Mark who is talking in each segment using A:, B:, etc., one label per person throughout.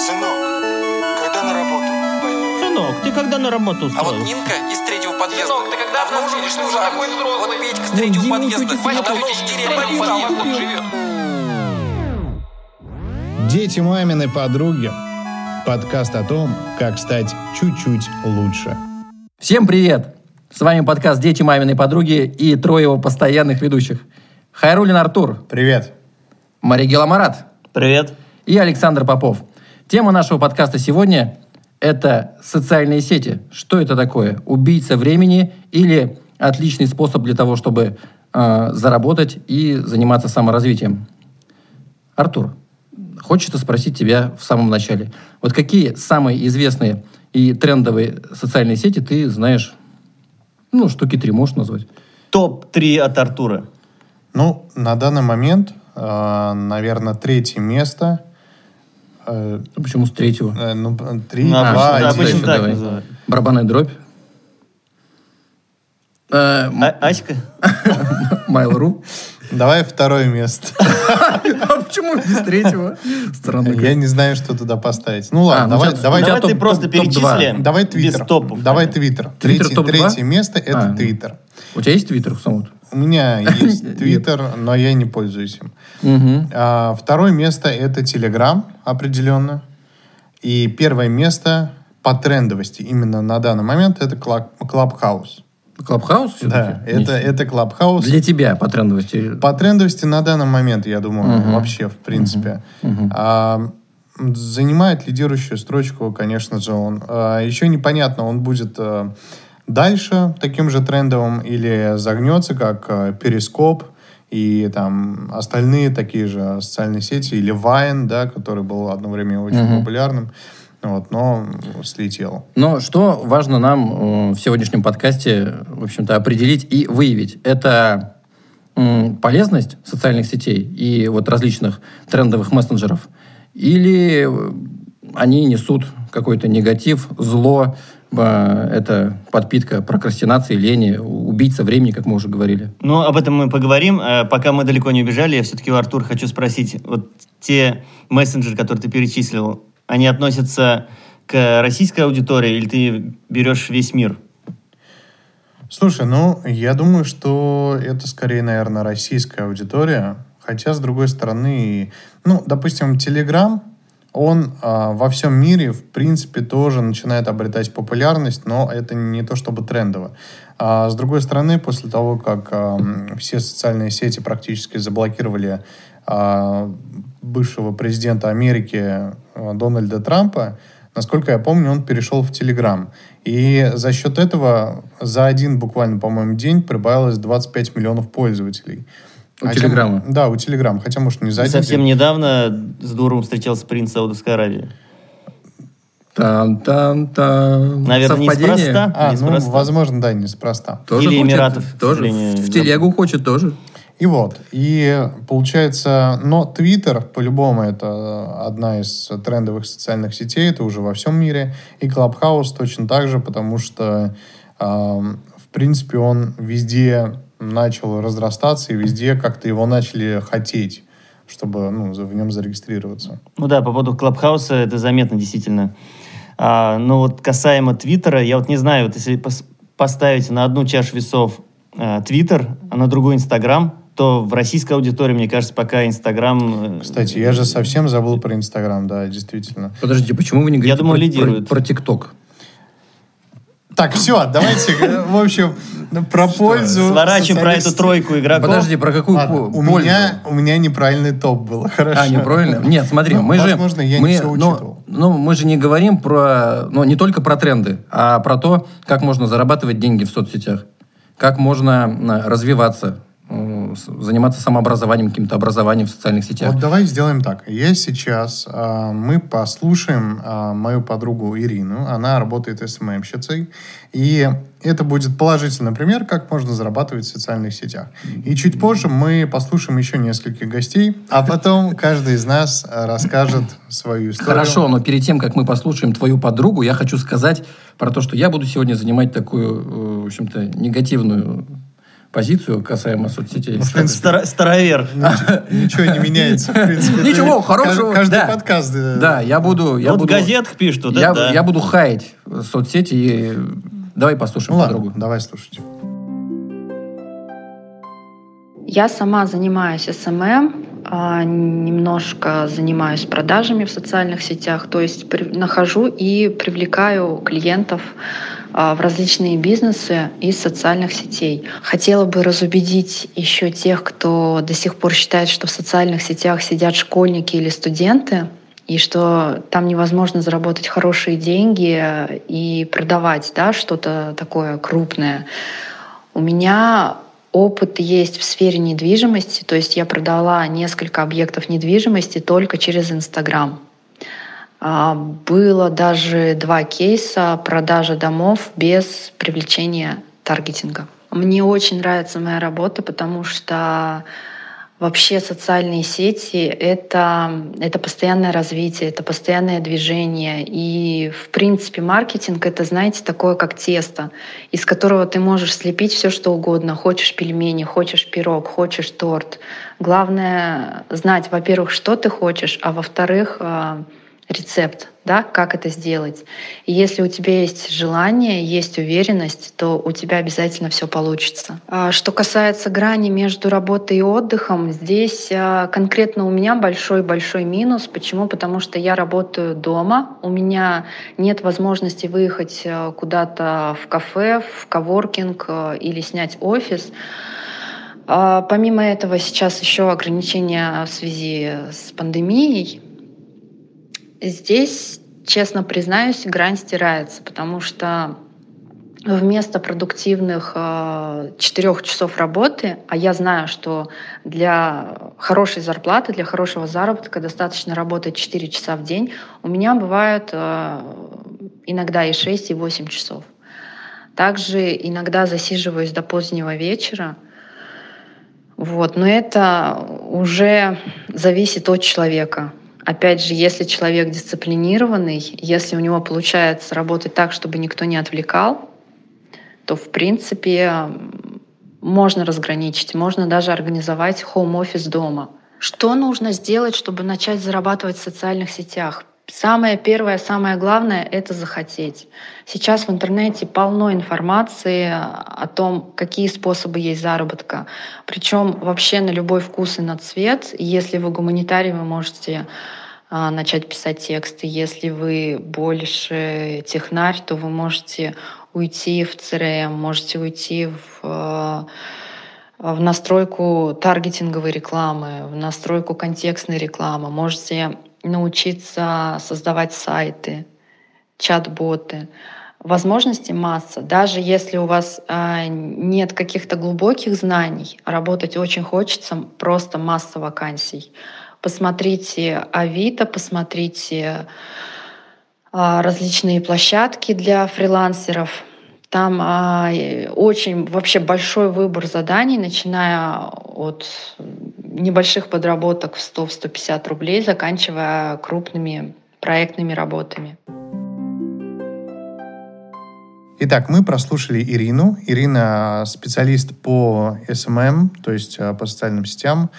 A: Сынок, когда на работу?
B: Сынок, ты когда на работу
C: А вот
B: устроился?
C: Нинка из третьего подъезда.
D: Сынок, ты когда
C: давно уже
D: мужа?
C: нужен.
D: Какой взрослый?
C: Вот Петька с третьего
B: Дима,
C: подъезда.
B: Фаня,
C: давно в деревне подъезда.
D: живет.
E: Дети маминой подруги. Подкаст о том, как стать чуть-чуть лучше.
F: Всем привет! С вами подкаст «Дети маминой подруги» и трое его постоянных ведущих. Хайрулин Артур,
E: Привет.
F: Мария Геламарат
B: Привет.
F: и Александр Попов. Тема нашего подкаста сегодня – это социальные сети. Что это такое? Убийца времени или отличный способ для того, чтобы э, заработать и заниматься саморазвитием? Артур, хочется спросить тебя в самом начале. Вот какие самые известные и трендовые социальные сети ты знаешь? Ну, штуки три можешь назвать?
B: Топ-3 от Артура.
E: Ну, на данный момент, э, наверное, третье место. Э,
F: А почему с третьего?
E: э, ну, три,
B: Ну,
E: два,
B: обычно- да,
E: один.
B: обычно так
F: давай.
B: называют.
F: Барабанная дробь. Э,
B: А- Аська?
F: Mail.ru.
E: Давай второе место.
F: А почему без третьего? Странно.
E: Я не знаю, что туда поставить. Ну ладно,
F: А, ну
E: давай,
F: сейчас-
E: давай,
B: Давай ты просто
F: топ- топ-два.
B: перечисли.
E: давай
B: Без
E: Твиттер.
B: топов.
E: Давай Твиттер.
F: Твиттер
E: Третье,
F: топ-два?
E: третье место это
F: А, ну.
E: Твиттер.
F: У тебя есть твиттер самому?
E: У меня есть Твиттер, но я не пользуюсь им.
F: Угу.
E: А, второе место это Телеграм, определенно. И первое место по трендовости именно на данный момент это Clu-
F: Clubhouse. Clubhouse?
E: Да, это, это Clubhouse.
F: Для тебя по трендовости.
E: По трендовости на данный момент, я думаю,
F: Мгм.
E: вообще, в принципе.
F: Мгм.
E: А, занимает лидирующую строчку, конечно же, он. А, еще непонятно, он будет а, дальше таким же трендовым или загнется, как а, Перископ и там остальные такие же социальные сети, или Vine, да, который был одно время очень
F: Мгм.
E: популярным, вот, но слетел.
F: Но что важно нам э, в сегодняшнем подкасте, в общем-то, определить и выявить? Это полезность социальных сетей и вот различных трендовых мессенджеров? Или э, они несут какой-то негатив, зло, э, это подпитка прокрастинации, лени, убийца времени, как мы уже говорили?
B: Ну, об этом мы поговорим. Э, Пока мы далеко не убежали, я все-таки у Артура хочу спросить. Вот те мессенджеры, которые ты перечислил, они относятся к российской аудитории или ты берешь весь мир?
E: Слушай, ну, я думаю, что это скорее, наверное, российская аудитория. Хотя, с другой стороны, ну, допустим, Telegram, он а, во всем мире, в принципе, тоже начинает обретать популярность, но это не то чтобы трендово. А, с другой стороны, после того, как м, все социальные сети практически заблокировали а, бывшего президента Америки а, Дональда Трампа, насколько я помню, он перешел в Телеграм. И за счет этого за один буквально, по-моему, день прибавилось 25 миллионов пользователей.
F: У
E: Хотя-
F: Телеграма?
E: Да, у Телеграма. Хотя, может, не за один
B: Совсем
E: день.
B: недавно с Дуром встречался принц Саудовской Аравии.
F: Там-там-там.
B: Наверное,
F: Совпадение?
B: неспроста.
E: А, ну,
B: Неспроста.
E: возможно, да, неспроста.
F: Тоже
B: Или
F: хочет?
B: Эмиратов,
F: Тоже. В
B: да.
F: телегу хочет тоже.
E: И вот, и получается, но Твиттер, по-любому, это одна из трендовых социальных сетей, это уже во всем мире, и Клабхаус точно так же, потому что, эм, в принципе, он везде начал разрастаться, и везде как-то его начали хотеть, чтобы ну, в нем зарегистрироваться.
B: Ну да, по поводу Клабхауса это заметно действительно. А, но вот касаемо Твиттера, я вот не знаю, вот если пос- поставить на одну чашу весов а, Твиттер, а на другую Инстаграм, то в российской аудитории, мне кажется, пока Инстаграм... э,
E: Кстати, я же совсем забыл про Инстаграм, да, действительно.
F: Подождите, почему вы не говорите
B: думаю,
F: про-
B: лидирует.
F: про, про ТикТок?
E: Так, все, давайте, э, в общем, про пользу.
B: Сворачиваем про эту тройку игроков.
F: Подожди, про какую
E: у меня, у меня неправильный топ был, хорошо.
F: А, неправильно? Нет, смотри,
E: Ну,
F: мы же...
E: возможно, я не
F: мы,
E: всё
F: ну,
E: учитывал.
F: ну, мы же не говорим про... Ну, не только про тренды, а про то, как можно зарабатывать деньги в соцсетях. Как можно м, развиваться, заниматься самообразованием, каким-то образованием в социальных сетях.
E: Вот давай сделаем так. Я сейчас, а, мы послушаем а, мою подругу Ирину. Она работает СММщицей. И это будет положительный пример, как можно зарабатывать в социальных сетях. И чуть позже мы послушаем еще нескольких гостей, а потом каждый из нас расскажет свою историю.
F: Хорошо, но перед тем, как мы послушаем твою подругу, я хочу сказать про то, что я буду сегодня занимать такую, э, в общем-то, негативную позицию касаемо соцсетей.
E: Ну, в принципе,
B: Стар- Старовер.
E: Ничего не меняется, в принципе.
F: Ничего, хорошего,
E: Каждый подкаст. э,
F: Да, я буду... Я
B: вот
F: буду
B: в газетах пишут,
F: я,
B: это да.
F: я буду хаять соцсети и давай послушаем
E: Ну ладно,
F: подругу.
E: давай слушать.
C: Я сама занимаюсь SMM, а, немножко занимаюсь продажами в социальных сетях, то есть нахожу и привлекаю клиентов в различные бизнесы из социальных сетей. Хотела бы разубедить еще тех, кто до сих пор считает, что в социальных сетях сидят школьники или студенты, и что там невозможно заработать хорошие деньги и продавать да, что-то такое крупное. У меня опыт есть в сфере недвижимости, то есть я продала несколько объектов недвижимости только через Инстаграм. А, Было даже два кейса продажи домов без привлечения таргетинга. Мне очень нравится моя работа, потому что вообще социальные сети — это, это постоянное развитие, это постоянное движение. И, в принципе, маркетинг — это, знаете, такое, как тесто, из которого ты можешь слепить все, что угодно. Хочешь пельмени, хочешь пирог, хочешь торт. Главное знать, во-первых, что ты хочешь, а во-вторых, а, рецепт, да, как это сделать. И если у тебя есть желание, есть уверенность, то у тебя обязательно все получится. А Что касается грани между работой и отдыхом, здесь а, конкретно у меня большой-большой минус. Почему? Потому что я работаю дома, у меня нет возможности выехать а, куда-то в кафе, в коворкинг или снять офис. Помимо этого, сейчас еще ограничения в связи с пандемией. Здесь, честно признаюсь, грань стирается, потому что вместо продуктивных э, четырех часов работы, а я знаю, что для хорошей зарплаты, для хорошего заработка достаточно работать 4 часа в день, у меня бывают э, иногда и 6, и 8 часов. Также иногда засиживаюсь до позднего вечера. Вот. Но это уже зависит от человека. Опять же, если человек дисциплинированный, если у него получается работать так, чтобы никто не отвлекал, то, в принципе, можно разграничить, можно даже организовать хоум-офис дома. Что нужно сделать, чтобы начать зарабатывать в социальных сетях? Самое первое, самое главное — это захотеть. Сейчас в интернете полно информации о том, какие способы есть заработка. Причем вообще на любой вкус и на цвет. Если вы гуманитарий, вы можете начать писать тексты. Если вы больше технарь, то вы можете уйти в CRM, можете уйти в, э, в настройку таргетинговой рекламы, в настройку контекстной рекламы. Можете научиться создавать сайты, чат-боты. Возможностей масса. Даже если у вас э, нет каких-то глубоких знаний, работать очень хочется, просто масса вакансий. Посмотрите Авито, посмотрите э, различные площадки для фрилансеров. Там э, очень вообще большой выбор заданий, начиная от небольших подработок в 100-150 рублей, заканчивая крупными проектными работами.
E: Итак, мы прослушали Ирину. Ирина специалист по SMM, то есть э, по социальным сетям.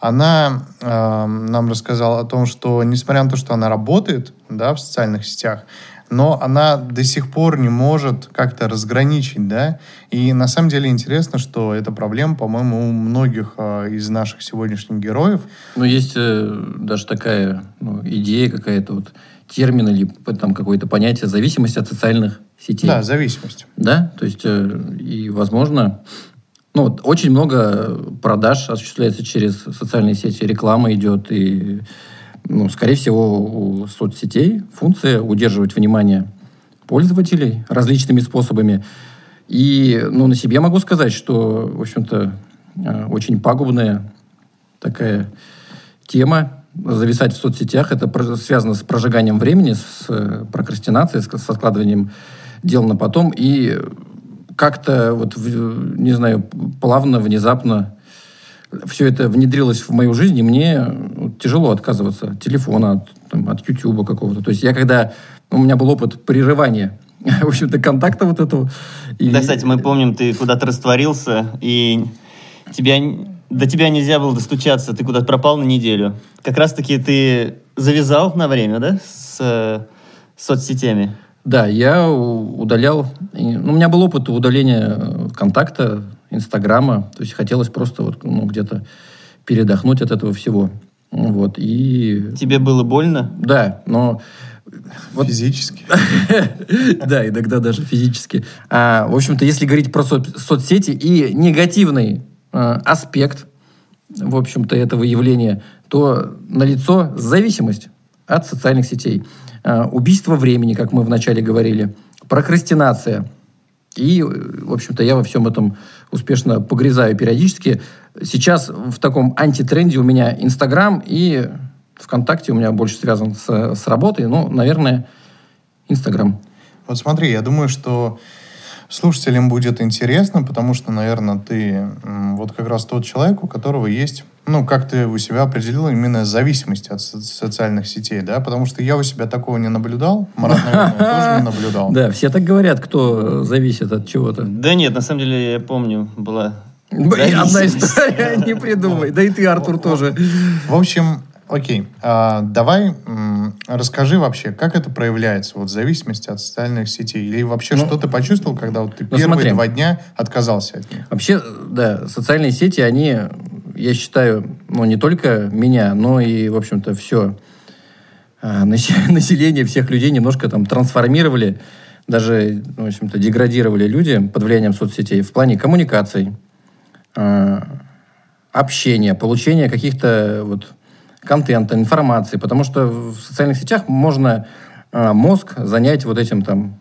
E: Она э, нам рассказала о том, что несмотря на то, что она работает да, в социальных сетях, но она до сих пор не может как-то разграничить, да. И на самом деле интересно, что эта проблема, по-моему, у многих э, из наших сегодняшних героев.
F: Ну, есть э, даже такая ну, идея какая-то, вот термин или там какое-то понятие зависимости от социальных сетей.
E: Да, зависимость.
F: Да, то есть, э, и, возможно, ну, очень много продаж осуществляется через социальные сети, реклама идет, и, ну, скорее всего, у соцсетей функция удерживать внимание пользователей различными способами. И, ну, на себе могу сказать, что, в общем-то, э, очень пагубная такая тема зависать в соцсетях. Это связано с прожиганием времени, с э, прокрастинацией, с откладыванием дел на потом. И как-то, вот, не знаю, плавно, внезапно все это внедрилось в мою жизнь, и мне вот, тяжело отказываться от телефона, от, там, от YouTube какого-то. То есть я когда... У меня был опыт прерывания в общем-то, контакта вот этого. И-
B: Да, кстати, мы помним, ты куда-то растворился, и тебя, до тебя нельзя было достучаться, ты куда-то пропал на неделю. Как раз-таки ты завязал на время, да, с э, соцсетями?
F: Да, я удалял... Ну, у меня был опыт удаления э, контакта, Инстаграма. То есть хотелось просто вот, ну, где-то передохнуть от этого всего. Вот, и...
B: Тебе было больно?
F: Да, но... Вот
E: Физически.
F: Да, иногда даже физически. А, в общем-то, если говорить про со- соцсети и негативный э, аспект, в общем-то, этого явления, то налицо зависимость от социальных сетей. А, убийство времени, как мы вначале говорили, прокрастинация. И, э, в общем-то, я во всем этом успешно погрязаю периодически. Сейчас в таком антитренде у меня Инстаграм и ВКонтакте у меня больше связан с, с работой. Ну, наверное, Инстаграм.
E: Вот смотри, я думаю, что слушателям будет интересно, потому что, наверное, ты вот как раз тот человек, у которого есть, ну, как ты у себя определил, именно зависимость от со- социальных сетей, да? Потому что я у себя такого не наблюдал, Марат, наверное, тоже не наблюдал.
F: Да, все так говорят, кто зависит от чего-то.
B: Да нет, на самом деле, я помню, была
F: Одна история, не придумай. Да и ты, Артур, тоже.
E: В общем, окей, а, давай м, расскажи вообще, как это проявляется, вот зависимость от социальных сетей? Или вообще,
F: Ну,
E: что ты почувствовал, когда вот ты
F: ну,
E: первые
F: смотри.
E: два дня отказался от них?
F: Вообще, да, социальные сети, они, я считаю, ну, не только меня, но и, в общем-то, все население всех людей немножко там трансформировали, даже, в общем-то, деградировали люди под влиянием соцсетей в плане коммуникаций, а, общения, получения каких-то вот контента, информации, потому что в социальных сетях можно а, мозг занять вот этим там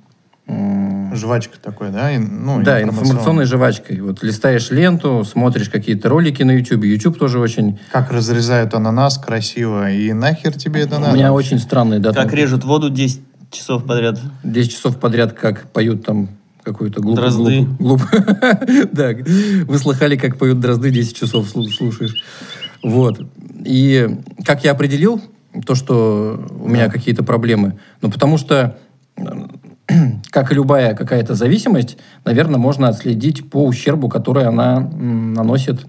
F: м,
E: Жвачка такой, да? Ну,
F: да, информационной жвачкой. Вот листаешь ленту, смотришь какие-то ролики на YouTube. YouTube тоже очень...
E: Как разрезают ананас красиво, и нахер тебе это надо?
F: У меня очень странный, да,
B: Как
F: там
B: режут воду 10 часов подряд.
F: 10 часов подряд, как поют там какую-то глупую...
B: Дрозды.
F: Да, вы слыхали, как поют дрозды, 10 часов слу- слушаешь. Вот. И как я определил то, что у меня какие-то проблемы? Ну, потому что как и любая какая-то зависимость, наверное, можно отследить по ущербу, который она наносит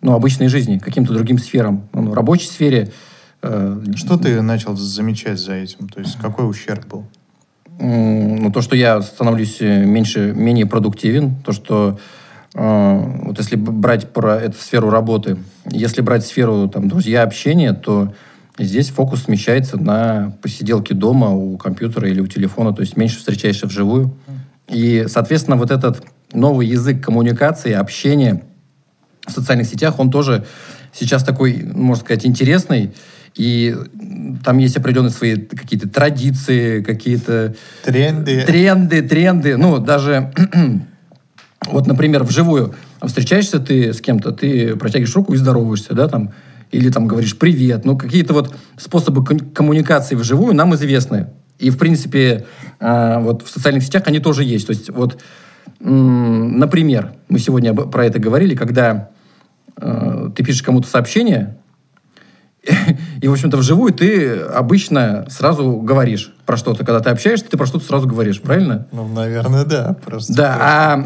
F: ну, обычной жизни, каким-то другим сферам. Ну, в рабочей сфере э,
E: Что ты начал замечать за этим? То есть какой ущерб был?
F: Ну, то, что я становлюсь э, меньше, менее продуктивен, то, что э, вот если брать про эту сферу работы, если брать сферу там, друзья, общения, то здесь фокус смещается на посиделки дома у компьютера или у телефона, то есть меньше встречаешься вживую. И, соответственно, вот этот новый язык коммуникации, общения в социальных сетях, он тоже сейчас такой, можно сказать, интересный. И там есть определенные свои какие-то традиции, какие-то
E: Тренды.
F: тренды, тренды. Ну, даже вот, например, вживую встречаешься ты с кем-то, ты протягиваешь руку и здороваешься, да, там, или там говоришь привет. Ну, какие-то вот способы коммуникации вживую нам известны. И, в принципе, а, вот в социальных сетях они тоже есть. То есть, вот, например, мы сегодня про это говорили, когда э, ты пишешь кому-то сообщение, и, в общем-то, вживую ты обычно сразу говоришь про что-то. Когда ты общаешься, ты про что-то сразу говоришь, правильно?
E: Ну, наверное, да. Просто
F: Да, а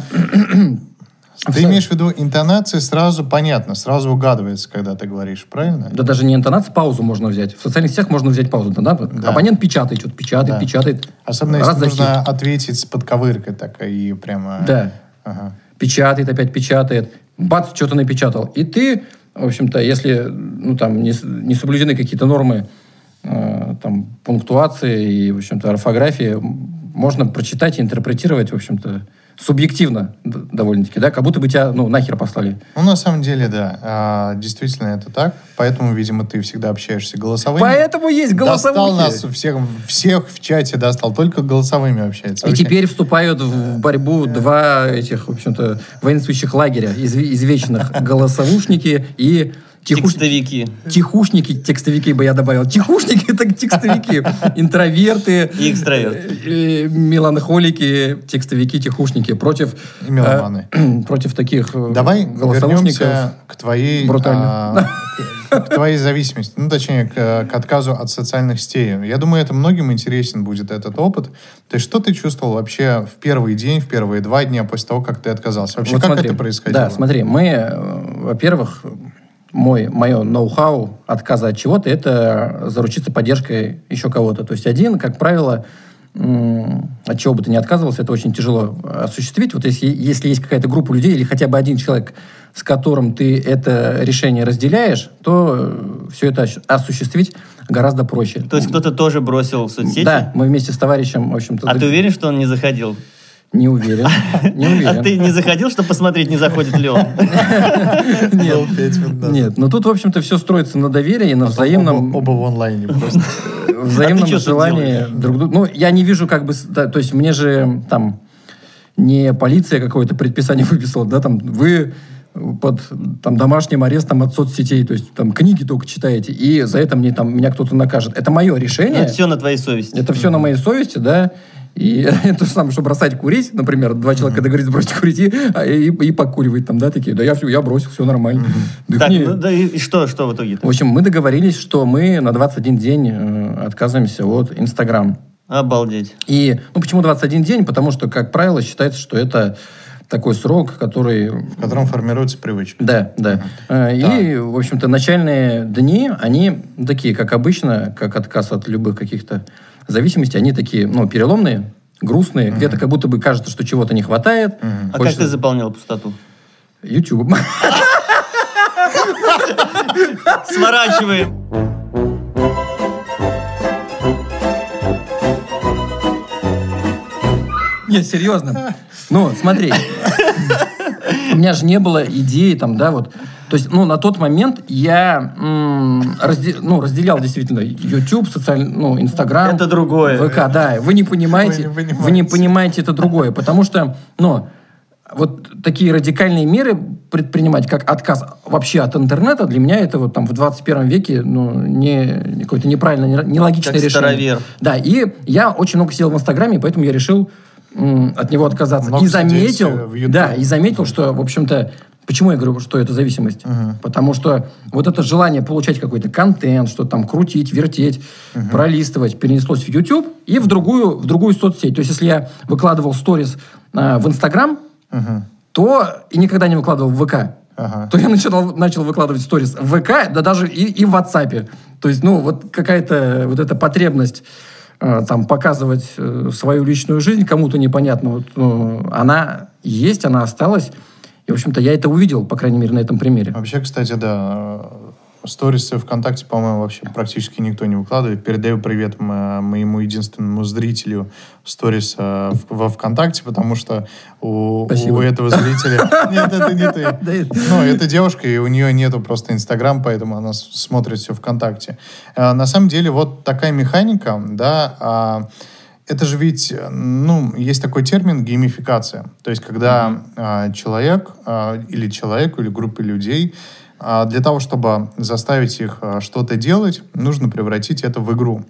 E: Ты имеешь в виду интонации сразу понятно, сразу угадывается, когда ты говоришь, правильно?
F: да даже не интонация, паузу можно взять. В социальных сетях можно взять паузу. Да? Оппонент печатает, что-то печатает,
E: Да.
F: печатает.
E: Особенно если
F: Раз
E: нужно
F: захит.
E: ответить с подковыркой такой и прямо...
F: Да.
E: Ага.
F: Печатает, опять печатает. Бац, что-то напечатал. И ты, в общем-то, если ну, там, не, не соблюдены какие-то нормы э, там, пунктуации и, в общем-то, орфографии, можно прочитать и интерпретировать, в общем-то, субъективно довольно-таки, да, как будто бы тебя, ну, нахер послали.
E: Ну, на самом деле, да. А, действительно, это так. Поэтому, видимо, ты всегда общаешься голосовыми.
F: Поэтому есть
E: Достал
F: голосовухи.
E: нас всех, всех в чате достал, только голосовыми общается.
F: И
E: Очень-
F: теперь вступают в борьбу два этих, в общем-то, воинствующих лагеря, изв- извечных голосовушники и тихуш-
B: Текстовики.
F: Тихушники, текстовики бы я добавил. Тихушники это текстовики. Интроверты.
B: И экстраверты.
F: э, э, Меланхолики, текстовики, тихушники. Против...
E: И меломаны.
F: э, Против таких
E: Давай вернемся к твоей,
F: Брутально.
E: а, к твоей зависимости, ну, точнее, к, к отказу от социальных сетей. Я думаю, это многим интересен будет этот опыт. То есть, что ты чувствовал вообще в первый день, в первые два дня после того, как ты отказался? Вообще,
F: Вот
E: как
F: смотри,
E: это происходило?
F: Да, смотри, мы, во-первых, мой, мое ноу-хау отказа от чего-то – это заручиться поддержкой еще кого-то. То есть один, как правило, от чего бы ты ни отказывался, это очень тяжело осуществить. Вот если, если есть какая-то группа людей или хотя бы один человек, с которым ты это решение разделяешь, то все это осуществить гораздо проще.
B: То есть кто-то тоже бросил соцсети?
F: Да, мы вместе с товарищем, в общем-то...
B: А ты уверен, что он не заходил?
F: Не уверен. Не уверен.
B: А ты не заходил, чтобы посмотреть, не заходит ли он?
E: Назад.
F: Нет, но тут, в общем-то, все строится на доверии, и на взаимном,
E: Оба, оба в онлайне просто.
F: взаимном
B: А
F: желании друг друга. Ну, я не вижу, как бы, то есть мне же там не полиция какое-то предписание выписала, да, там вы под там, домашним арестом от соцсетей, то есть там книги только читаете, и за это мне там меня кто-то накажет. Это мое решение.
B: Это все на твоей совести.
F: Это все на моей совести, да. И то же самое, что бросать курить, например, два человека договорились бросить курить и, а, и, и покуривать там, да, такие, да я все, я бросил, все нормально.
B: Так, ну да и что, что в итоге?
F: В общем, мы договорились, что мы на 21 день э, отказываемся от Инстаграм.
B: Обалдеть.
F: И, ну, почему 21 день? Потому что, как правило, считается, что это такой срок, который...
E: В котором формируется привычка.
F: Да, да. Э, И, в общем-то, начальные дни, они такие, как обычно, как отказ от любых каких-то зависимостей, они такие, ну, переломные, грустные, где-то как будто бы кажется, что чего-то не хватает.
B: А как
F: Хочется-
B: ты заполнял пустоту?
F: YouTube.
B: Сворачиваем.
F: Нет, серьезно. Ну, смотри. У меня же не было идеи там, да, вот. То есть, ну, на тот момент я м, разде- ну, разделял действительно YouTube, социальный, ну, Инстаграм.
B: Это другое.
F: ВК, да. Вы не понимаете,
E: Вы не
F: вы не
E: понимаете.
F: понимаете это другое, потому что, ну, вот такие радикальные меры предпринимать, как отказ вообще от интернета, для меня это вот там в 21 веке, ну, не, какое-то неправильное, не- нелогичное
B: Как
F: решение.
B: старовер.
F: Да, и я очень много сидел в Инстаграме, поэтому я решил от него отказаться.
E: Много
F: и заметил,
E: э,
F: да, и заметил, что, в общем-то, почему я говорю, что это зависимость? Потому что вот это желание получать какой-то контент, что там крутить, вертеть, пролистывать, перенеслось в YouTube и в другую, в другую соцсеть. То есть, если я выкладывал сторис а, в Инстаграм, то и никогда не выкладывал в ВК.
E: Ага.
F: То я начал, начал выкладывать сторис в ВК, да даже и, и в WhatsApp. То есть, ну, вот какая-то вот эта потребность э, там показывать э, свою личную жизнь кому-то непонятно, вот, ну, она есть, она осталась. И, в общем-то, я это увидел, по крайней мере, на этом примере.
E: Вообще, кстати, да, э, сторисы ВКонтакте, по-моему, вообще практически никто не выкладывает. Передаю привет мо- моему единственному зрителю сториса в- во ВКонтакте, потому что у,
F: Спасибо.
E: у этого зрителя... Нет, это не ты. Ну, это девушка, и у нее нету просто Инстаграм, поэтому она смотрит все ВКонтакте. А, На самом деле, вот такая механика, да, а, это же ведь, э, ну, есть такой термин геймификация. То есть, когда а, человек или человек, или группа людей а, для того, чтобы заставить их а, что-то делать, нужно превратить это в игру.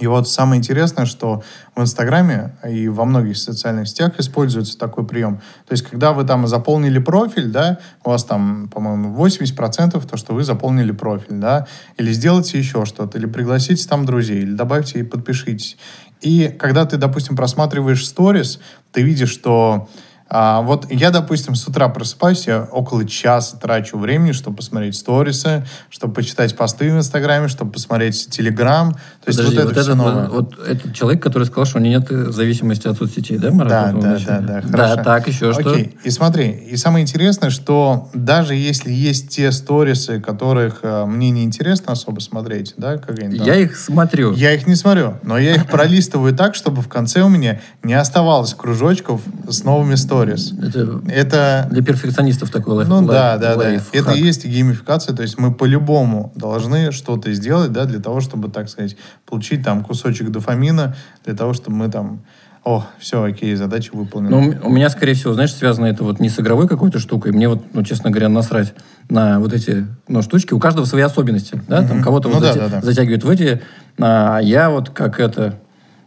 E: И вот самое интересное, что в Инстаграме и во многих социальных сетях используется такой прием. То есть, когда вы там заполнили профиль, да, у вас там, по-моему, 80% то, что вы заполнили профиль, да, или сделайте еще что-то, или пригласите там друзей, или добавьте и подпишитесь. И когда ты, допустим, просматриваешь сторис, ты видишь, что а, вот я, допустим, с утра просыпаюсь, я около часа трачу времени, чтобы посмотреть сторисы, чтобы почитать посты в Инстаграме, чтобы посмотреть Телеграм. То есть вот
F: вот,
E: это все
F: этот,
E: новое.
F: вот, этот человек, который сказал, что у него нет зависимости от соцсетей, да, Марат?
E: Да, да, да, да,
F: Да,
E: хорошо.
F: так, еще что?
E: Окей, и смотри, и самое интересное, что даже если есть те сторисы, которых э, мне не интересно особо смотреть, да, какие-нибудь там-
F: Я их смотрю.
E: Я их не смотрю, но я их пролистываю так, чтобы в конце у меня не оставалось кружочков с новыми сторис.
F: Это
E: Это
F: для перфекционистов такой лайф.
E: ну
F: лайф-
E: да, да, да. Это и есть геймификация, то есть мы по-любому должны что-то сделать, да, для того, чтобы, так сказать, получить там кусочек дофамина, для того, чтобы мы там, о, все, окей, задача выполнена.
F: Ну, у меня, скорее всего, знаешь, связано это вот не с игровой какой-то штукой. Мне вот, ну, честно говоря, насрать на вот эти ну, штучки. У каждого свои особенности. Да? Там кого-то
E: Ну
F: вот
E: да,
F: зате-
E: да, да.
F: затягивают в эти. А я вот как это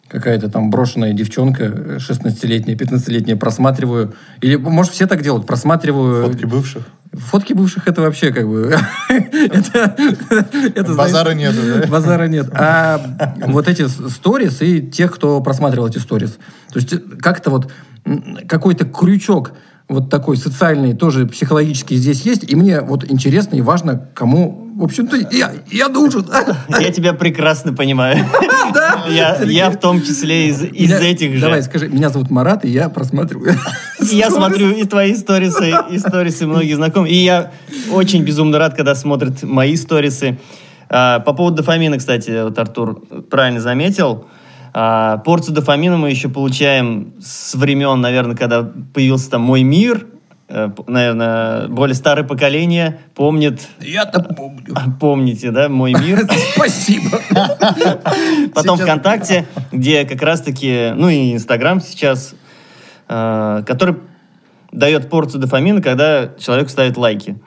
F: какая-то там брошенная девчонка, э, 16-летняя, 15-летняя, просматриваю. Или, может, все так делают, просматриваю...
E: Фотки бывших.
F: Фотки бывших это вообще как бы...
E: Базара да?
F: Базара нет. А вот эти сторис и тех, кто просматривал эти сторис. То есть э, как-то вот какой-то крючок вот такой социальный, тоже психологический здесь есть. И мне вот интересно и важно, кому... В общем-то, я, я нужен.
B: Я тебя прекрасно понимаю.
F: Да?
B: Я, я в том числе из, из
F: Меня-
B: этих же.
F: Давай, скажи, меня зовут Марат, и я просматриваю.
B: Я смотрю и твои сторисы, и сторисы многих знакомых. И я очень безумно рад, когда смотрят мои сторисы. А, По поводу дофамина, кстати, вот Артур правильно заметил. А, Порцию дофамина мы еще получаем с времен, наверное, когда появился там «Мой мир». Э, Наверное, более старое поколение помнит,
F: Я-то помню.
B: помните, да, «Мой мир».
F: Спасибо.
B: Потом
F: Сейчас-
B: ВКонтакте, где как раз-таки, ну и Инстаграм сейчас, э, который дает порцию дофамина, когда человек ставит лайки.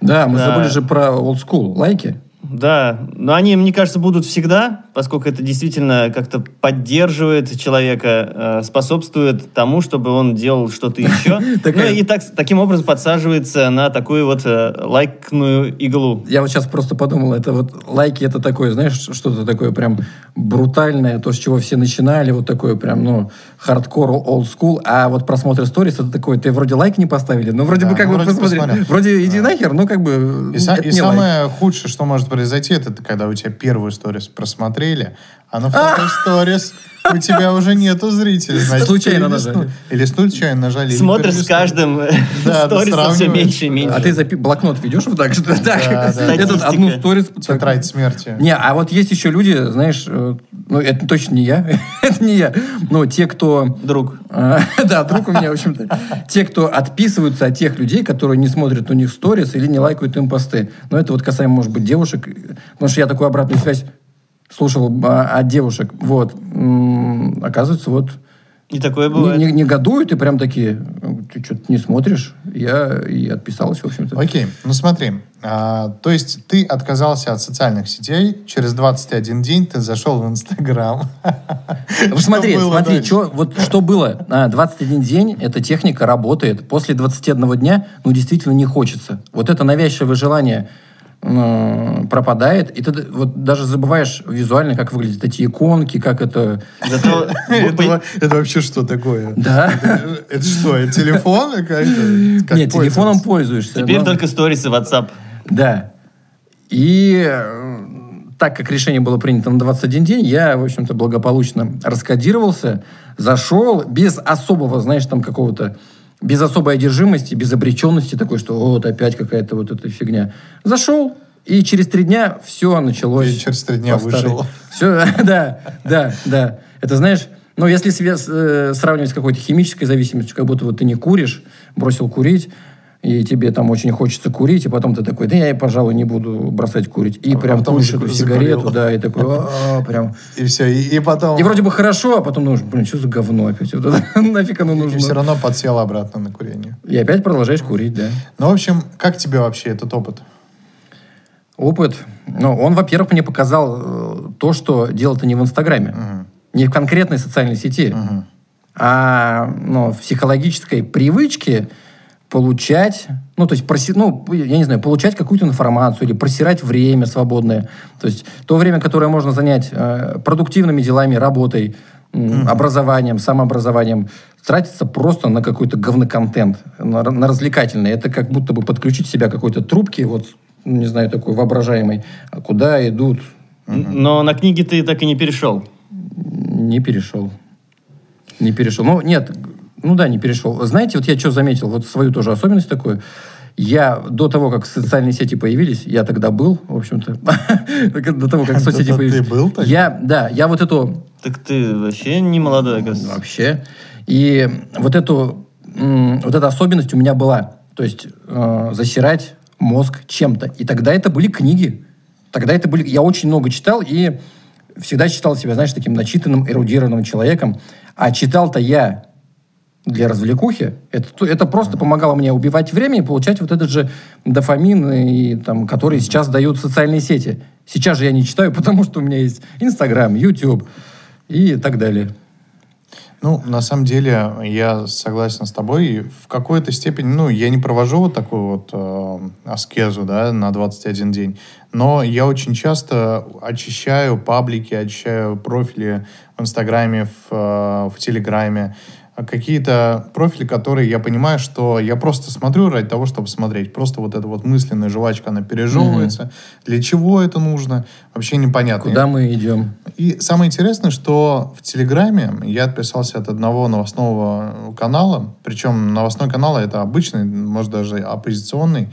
F: Да, мы
B: Да.
F: забыли же про old school. Лайки.
B: Да, но они, мне кажется, будут всегда, поскольку это действительно как-то поддерживает человека, э, способствует тому, чтобы он делал что-то еще. Ну и так, таким образом подсаживается на такую вот э, лайкную иглу.
F: Я вот сейчас просто подумал, это вот лайки, это такое, знаешь, что-то такое прям брутальное, то, с чего все начинали, вот такое прям, ну, хардкор, old school, а вот просмотр сторис, это такое, ты вроде лайк не поставили, но вроде
E: Да,
F: бы как
E: ну,
F: бы
E: вроде
F: посмотри,
E: посмотрел.
F: вроде иди нахер, ну как бы
E: И, са- и
F: не лайк.
E: самое худшее, что может произойти, это когда у тебя первую сторис просмотрели, а на второй сторис у тебя уже нету зрителей. Значит,
F: Случайно нажали.
E: Или случайно нажали. или
B: Смотришь с каждым э,
E: Да, да,
B: сторисом все меньше и меньше.
F: А ты запи- блокнот ведешь вот так,
E: Да, да.
F: этот одну сторис...
E: Тетрадь смерти.
F: Не, а вот есть еще люди, знаешь, э, ну это точно не я, это не я, но те, кто
B: Друг.
F: А, Да, друг у меня, в общем-то. Те, кто отписываются от тех людей, которые не смотрят у них сторис или не лайкают им посты. Но это вот касаемо, может быть, девушек. Потому что я такую обратную связь слушал а, от девушек. Вот. Оказывается, вот
B: И такое
F: не,
B: бывает.
F: не- негодуют и прям такие, ты что-то не смотришь. Я и отписалась, в общем-то.
E: Окей, ну смотри. а, то есть ты отказался от социальных сетей, через 21 день ты зашел в Инстаграм.
F: Смотри,
E: Что
F: смотри, чё- вот что было. А, 21 день, эта техника работает. После 21 дня, ну, действительно не хочется. Вот это навязчивое желание пропадает, и ты вот даже забываешь визуально, как выглядят эти иконки, как это...
B: Зато
E: Это во- это вообще что такое?
F: Да.
E: Это что, это телефон? Как это? Как
F: Нет, телефоном пользуешься.
B: теперь
F: но-
B: только сторисы WhatsApp.
F: Да. И э, так как решение было принято на 21 день, я, в общем-то, благополучно раскодировался, зашел без особого, знаешь, там какого-то без особой одержимости, без обреченности такой, что вот опять какая-то вот эта фигня. Зашел, и через три дня все началось.
E: И через три дня вышел.
F: Все, да, да, да. Это знаешь, ну, если э, сравнивать с какой-то химической зависимостью, как будто вот ты не куришь, бросил курить, и тебе там очень хочется курить, и потом ты такой, да я, пожалуй, не буду бросать курить. И
E: А
F: прям
E: заку-
F: эту сигарету, да, и такой, «А, прям...
E: И все, и, и потом...
F: И вроде бы хорошо, а потом думаешь, блин, что за говно опять? Вот это нафиг оно
E: И все
F: нужно?
E: равно подсел обратно на курение.
F: И опять продолжаешь курить, да.
E: Ну, в общем, как тебе вообще этот опыт?
F: Опыт. Ну, он, во-первых, мне показал э, то, что дело-то не в Инстаграме, не в конкретной социальной сети, а ну, в психологической привычке получать, ну, то есть, проси- ну, я не знаю, получать какую-то информацию или просирать время свободное. То есть, то время, которое можно занять э, продуктивными делами, работой, м, образованием, самообразованием, тратится просто на какой-то говноконтент, на, на развлекательный. Это как будто бы подключить себя к какой-то трубке, вот, не знаю, такой воображаемой, а куда идут,
B: Но на книги ты так и не перешел.
F: не перешел. Не перешел. Ну, нет, ну да, не перешел. Знаете, вот я что заметил, вот свою тоже особенность такую. Я до того, как социальные сети появились, я тогда был, в общем-то, до того, как соцсети
E: Ты
F: появились.
E: был тогда?
F: Я, да, я вот эту
B: Так ты вообще не молодой, оказывается.
F: вообще. И вот эту, вот эта особенность у меня была. То есть э, засирать мозг чем-то. И тогда это были книги. Тогда это были... Я очень много читал и всегда считал себя, знаешь, таким начитанным, эрудированным человеком. А читал-то я для развлекухи. Это, то- это просто помогало мне убивать время и получать вот этот же дофамин, и, там, который сейчас дают социальные сети. Сейчас же я не читаю, потому что у меня есть Инстаграм, YouTube и так далее.
E: Ну, на самом деле, я согласен с тобой. И в какой-то степени, ну, я не провожу вот такую вот э, аскезу, да, на 21 день, но я очень часто очищаю паблики, очищаю профили в Инстаграме, в, э, в Телеграме, какие-то профили, которые я понимаю, что я просто смотрю ради того, чтобы смотреть. Просто вот эта вот мысленная жвачка, она пережевывается. Mm-hmm. Для чего это нужно? Вообще непонятно.
F: Куда мы идем?
E: И самое интересное, что в Телеграме я отписался от одного новостного канала, причем новостной канал это обычный, может даже оппозиционный,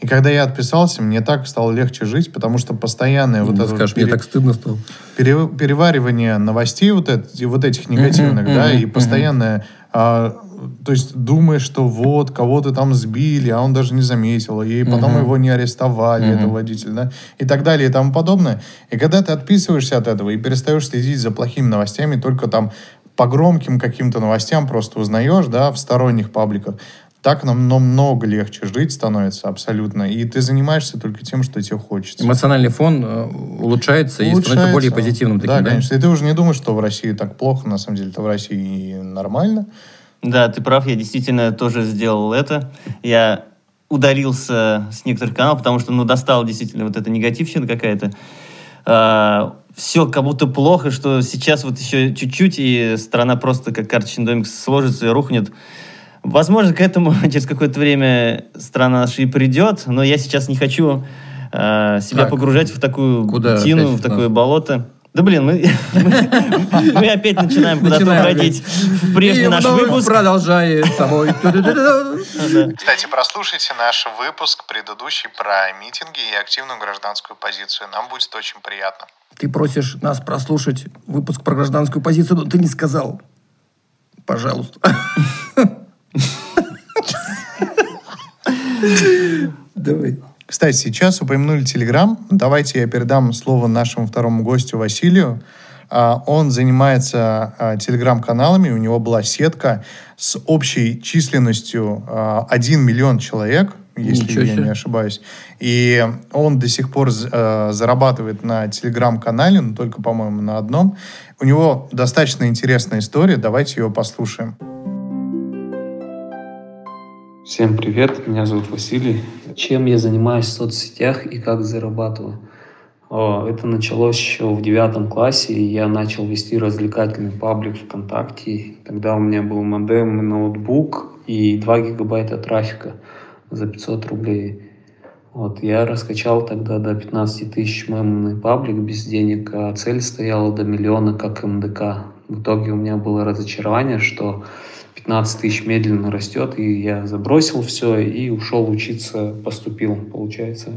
E: и когда я отписался, мне так стало легче жить, потому что постоянное вот это...
F: Скажешь, пере... мне так стыдно стало.
E: Пере... Переваривание новостей вот, это, вот этих негативных, да, и постоянное... А, то есть думаешь, что вот, кого-то там сбили, а он даже не заметил, и потом его не арестовали, mm-hmm. этого водителя, да, и так далее, и тому подобное. И когда ты отписываешься от этого и перестаешь следить за плохими новостями, только там по громким каким-то новостям просто узнаешь, да, в сторонних пабликах, так нам намного легче жить становится абсолютно. И ты занимаешься только тем, что тебе хочется.
F: Эмоциональный фон э, улучшается, улучшается. и становится более позитивным. Таким,
E: да, да, конечно. И ты уже не думаешь, что в России так плохо. На самом деле, это в России нормально.
B: Да, ты прав. Я действительно тоже сделал это. Я ударился с некоторых каналов, потому что, ну, достал действительно вот эта негативщина какая-то. А, все как будто плохо, что сейчас вот еще чуть-чуть, и страна просто как карточный домик сложится и рухнет. Возможно, к этому через какое-то время страна наша и придет, но я сейчас не хочу э, себя так, погружать в такую Куда тину, в такое нас? болото. Да блин, мы, мы, опять начинаем куда-то уходить в прежний наш выпуск.
F: Продолжает собой.
E: Кстати, прослушайте наш выпуск предыдущий про митинги и активную гражданскую позицию. Нам будет очень приятно.
F: Ты просишь нас прослушать выпуск про гражданскую позицию, но ты не сказал. Пожалуйста.
E: Давай. Кстати, сейчас упомянули Телеграм. Давайте я передам слово нашему второму гостю Василию. А, он занимается а, телеграм-каналами, у него была сетка с общей численностью 1 а, миллион человек, если Ничего я себе. не ошибаюсь. И он до сих пор зарабатывает на телеграм-канале, но только, по-моему, на одном. У него достаточно интересная история, давайте ее послушаем.
D: Всем привет, меня зовут Василий. Чем я занимаюсь в соцсетях и как зарабатываю? Это началось еще в девятом классе, и я начал вести развлекательный паблик ВКонтакте. Тогда у меня был модем, ноутбук и 2 гигабайта трафика за 500 рублей. Вот, я раскачал тогда до 15 тысяч мемный паблик без денег, а цель стояла до миллиона как МДК. В итоге у меня было разочарование, что 15 тысяч медленно растет, и я забросил все и ушел учиться, поступил, получается.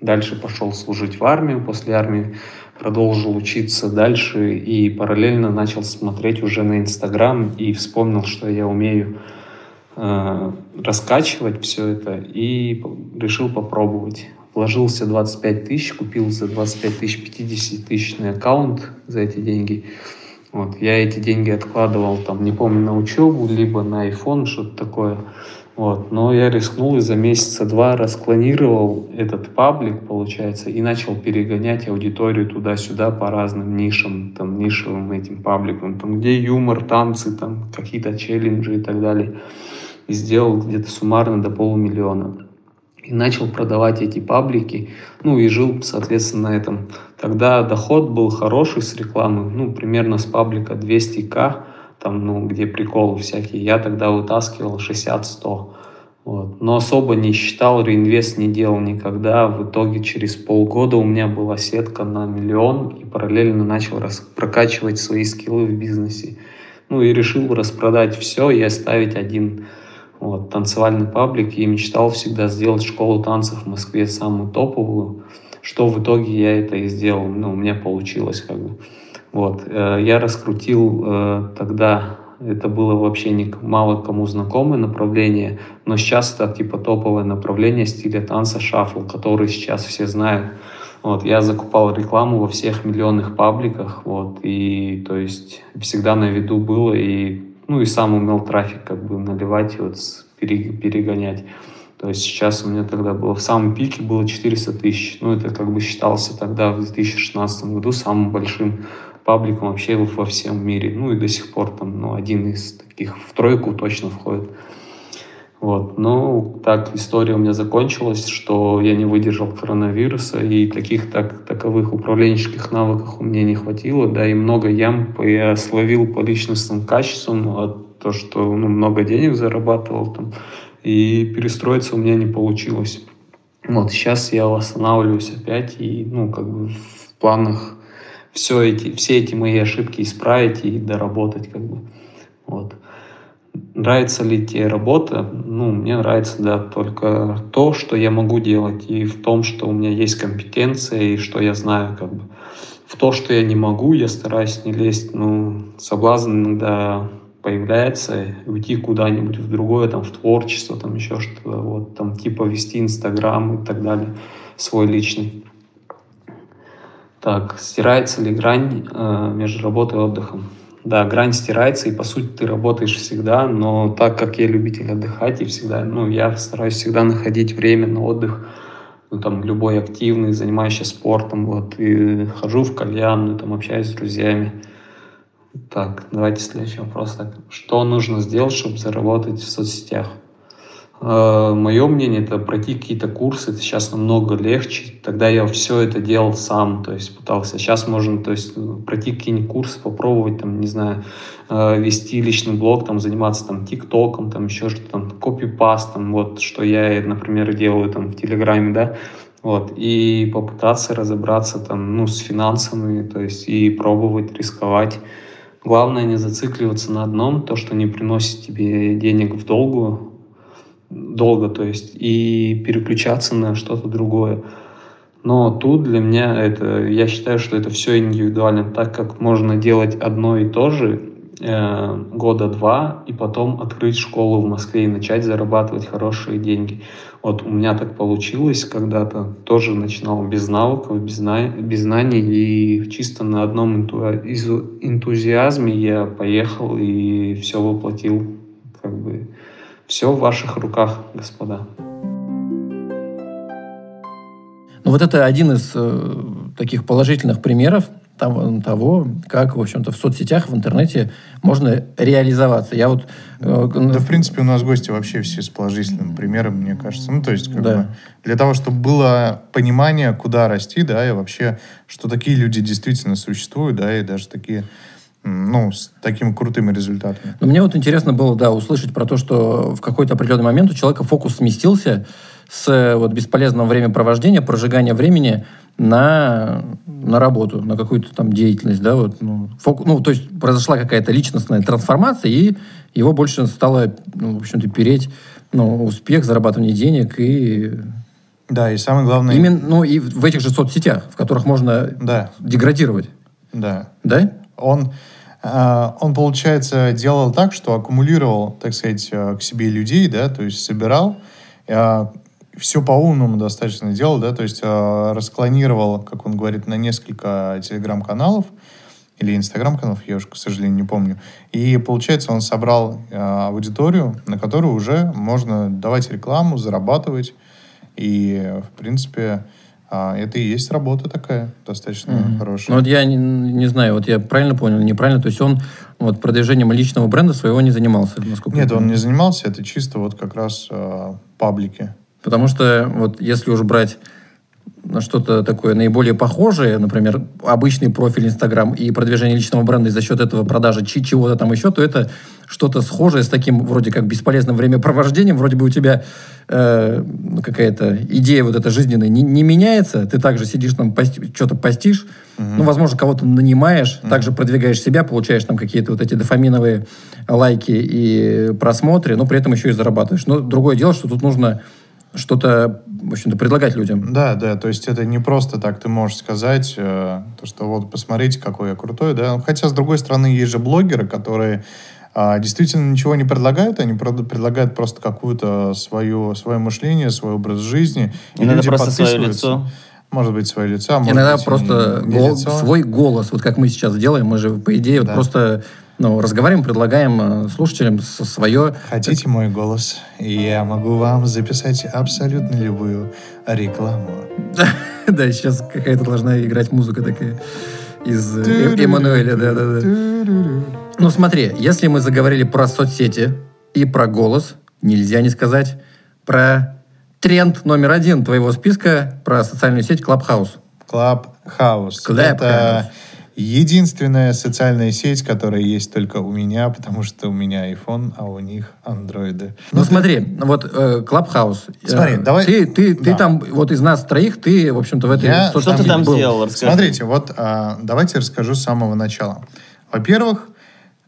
D: Дальше пошел служить в армию, после армии продолжил учиться дальше и параллельно начал смотреть уже на Инстаграм и вспомнил, что я умею э, раскачивать все это и решил попробовать. Вложился 25 тысяч, купил за 25 тысяч 50 тысячный аккаунт за эти деньги – вот, я эти деньги откладывал, там, не помню, на учебу, либо на iPhone, что-то такое. Вот, но я рискнул и за месяца два расклонировал этот паблик, получается, и начал перегонять аудиторию туда-сюда по разным нишам, там, нишевым этим пабликам, там, где юмор, танцы, там, какие-то челленджи и так далее. И сделал где-то суммарно до полумиллиона и начал продавать эти паблики, ну и жил, соответственно, на этом. Тогда доход был хороший с рекламы, ну, примерно с паблика 200к, там, ну, где приколы всякие. Я тогда вытаскивал 60-100. Вот. Но особо не считал, реинвест не делал никогда. В итоге через полгода у меня была сетка на миллион и параллельно начал прокачивать свои скиллы в бизнесе. Ну и решил распродать все и оставить один вот, танцевальный паблик и мечтал всегда сделать школу танцев в Москве самую топовую, что в итоге я это и сделал, ну, у меня получилось как бы. Вот, э, я раскрутил э, тогда, это было вообще не, мало кому знакомое направление, но сейчас это типа топовое направление стиля танца шафл, который сейчас все знают. Вот, я закупал рекламу во всех миллионных пабликах, вот, и, то есть, всегда на виду было, и ну и сам умел трафик как бы наливать вот перегонять. То есть сейчас у меня тогда было, в самом пике было 400 тысяч. Ну, это как бы считался тогда в 2016 году самым большим пабликом вообще во всем мире. Ну, и до сих пор там, ну, один из таких в тройку точно входит. Вот. Ну, так история у меня закончилась, что я не выдержал коронавируса, и таких так, таковых управленческих навыков у меня не хватило, да, и много ям я словил по личностным качествам, от то, что ну, много денег зарабатывал там, и перестроиться у меня не получилось. Вот сейчас я восстанавливаюсь опять, и, ну, как бы в планах все эти, все эти мои ошибки исправить и доработать, как бы. Вот. Нравится ли тебе работа? Ну, мне нравится, да, только то, что я могу делать, и в том, что у меня есть компетенция, и что я знаю, как бы. В то, что я не могу, я стараюсь не лезть, ну, соблазн иногда появляется, уйти куда-нибудь в другое, там, в творчество, там, еще что-то, вот, там, типа вести Инстаграм и так далее, свой личный. Так, стирается ли грань э, между работой и отдыхом? Да, грань стирается, и по сути ты работаешь всегда, но так как я любитель отдыхать и всегда, ну, я стараюсь всегда находить время на отдых, ну, там, любой активный, занимающийся спортом, вот, и хожу в кальянную, там, общаюсь с друзьями, так, давайте следующий вопрос. Так, что нужно сделать, чтобы заработать в соцсетях? Э, мое мнение, это пройти какие-то курсы, это сейчас намного легче. Тогда я все это делал сам, то есть пытался. Сейчас можно, то есть, ну, пройти какие-нибудь курсы, попробовать, там, не знаю, э, вести личный блог, там, заниматься там тиктоком, там, еще что-то, там, копипастом, вот, что я, например, делаю там в Телеграме, да, вот, и попытаться разобраться там, ну, с финансами, то есть, и пробовать рисковать. Главное не зацикливаться на одном, то, что не приносит тебе денег в долгу, долго, то есть, и переключаться на что-то другое. Но тут для меня это, я считаю, что это все индивидуально, так как можно делать одно и то же, Э, года два и потом открыть школу в Москве и начать зарабатывать хорошие деньги. Вот у меня так получилось когда-то, тоже начинал без навыков, без, зна без знаний, и чисто на одном инту энтузиазме я поехал и все воплотил. Как бы все в ваших руках, господа.
F: Ну вот это один из э, таких положительных примеров того, как, в общем-то, в соцсетях, в интернете можно реализоваться. Я вот...
E: Э, да, в принципе, у нас гости вообще все с положительным примером, мне кажется. Ну, то есть, как да. бы, для того, чтобы было понимание, куда расти, да, и вообще, что такие люди действительно существуют, да, и даже такие ну, с такими крутыми результатами.
F: Но мне вот интересно было, да, услышать про то, что в какой-то определенный момент у человека фокус сместился с вот бесполезного времяпровождения, прожигания времени на, на работу, на какую-то там деятельность, да, вот, ну, фок, ну, то есть произошла какая-то личностная трансформация, и его больше стало, ну, в общем-то, переть, ну, успех, зарабатывание денег и...
E: Да, и самое главное...
F: Именно, ну, и в этих же соцсетях, в которых можно да. деградировать.
E: Да.
F: Да?
E: Он, э, он, получается, делал так, что аккумулировал, так сказать, э, к себе людей, да, то есть собирал, э, все по-умному достаточно делал, да, то есть э, расклонировал, как он говорит, на несколько телеграм-каналов или инстаграм-каналов, я уже, к сожалению, не помню. И, получается, он собрал э, аудиторию, на которую уже можно давать рекламу, зарабатывать. И, в принципе, э, это и есть работа такая, достаточно mm-hmm. хорошая.
F: Ну, вот я не, не знаю, вот я правильно понял, неправильно, то есть он вот продвижением личного бренда своего не занимался,
E: насколько Нет, он не занимался, это чисто вот как раз э, паблики.
F: Потому что вот если уже брать на что-то такое наиболее похожее, например, обычный профиль Инстаграм и продвижение личного бренда и за счет этого продажа чего-то там еще, то это что-то схожее с таким вроде как бесполезным времяпровождением. Вроде бы у тебя э, какая-то идея вот эта жизненная не, не меняется, ты также сидишь там, пости, что-то постишь, угу. ну, возможно, кого-то нанимаешь, угу. также продвигаешь себя, получаешь там какие-то вот эти дофаминовые лайки и просмотры, но при этом еще и зарабатываешь. Но другое дело, что тут нужно что-то, в общем-то, предлагать людям.
E: Да, да, то есть это не просто так ты можешь сказать, э, то, что вот посмотрите, какой я крутой, да. Хотя, с другой стороны, есть же блогеры, которые э, действительно ничего не предлагают, они предлагают просто какую-то свою, свое мышление, свой образ жизни.
B: Иногда просто свое лицо.
E: Может быть, свое лицо, а может
F: Иногда
E: быть,
F: просто
E: не, не
F: гол, свой голос, вот как мы сейчас делаем, мы же, по идее, да. вот просто ну, разговариваем, предлагаем э, слушателям свое...
E: Хотите мой голос? Я могу вам записать абсолютно любую рекламу.
F: Да, сейчас какая-то должна играть музыка такая из э, Эммануэля, да-да-да. Ну смотри, если мы заговорили про соцсети и про голос, нельзя не сказать про тренд номер один твоего списка, про социальную сеть Clubhouse.
E: Clubhouse.
F: Clubhouse.
E: Это единственная социальная сеть, которая есть только у меня, потому что у меня iPhone, а у них андроиды.
F: Ну, смотри, вот э, Clubhouse. э,
E: Смотри, давай-
F: Ты, ты, ты
E: Да.
F: там, вот из нас троих, ты, в общем-то, в этой
E: Я-
B: Что ты там
F: был.
B: сделал? Расскажи.
E: Смотрите, вот а, давайте расскажу с самого начала. Во-первых,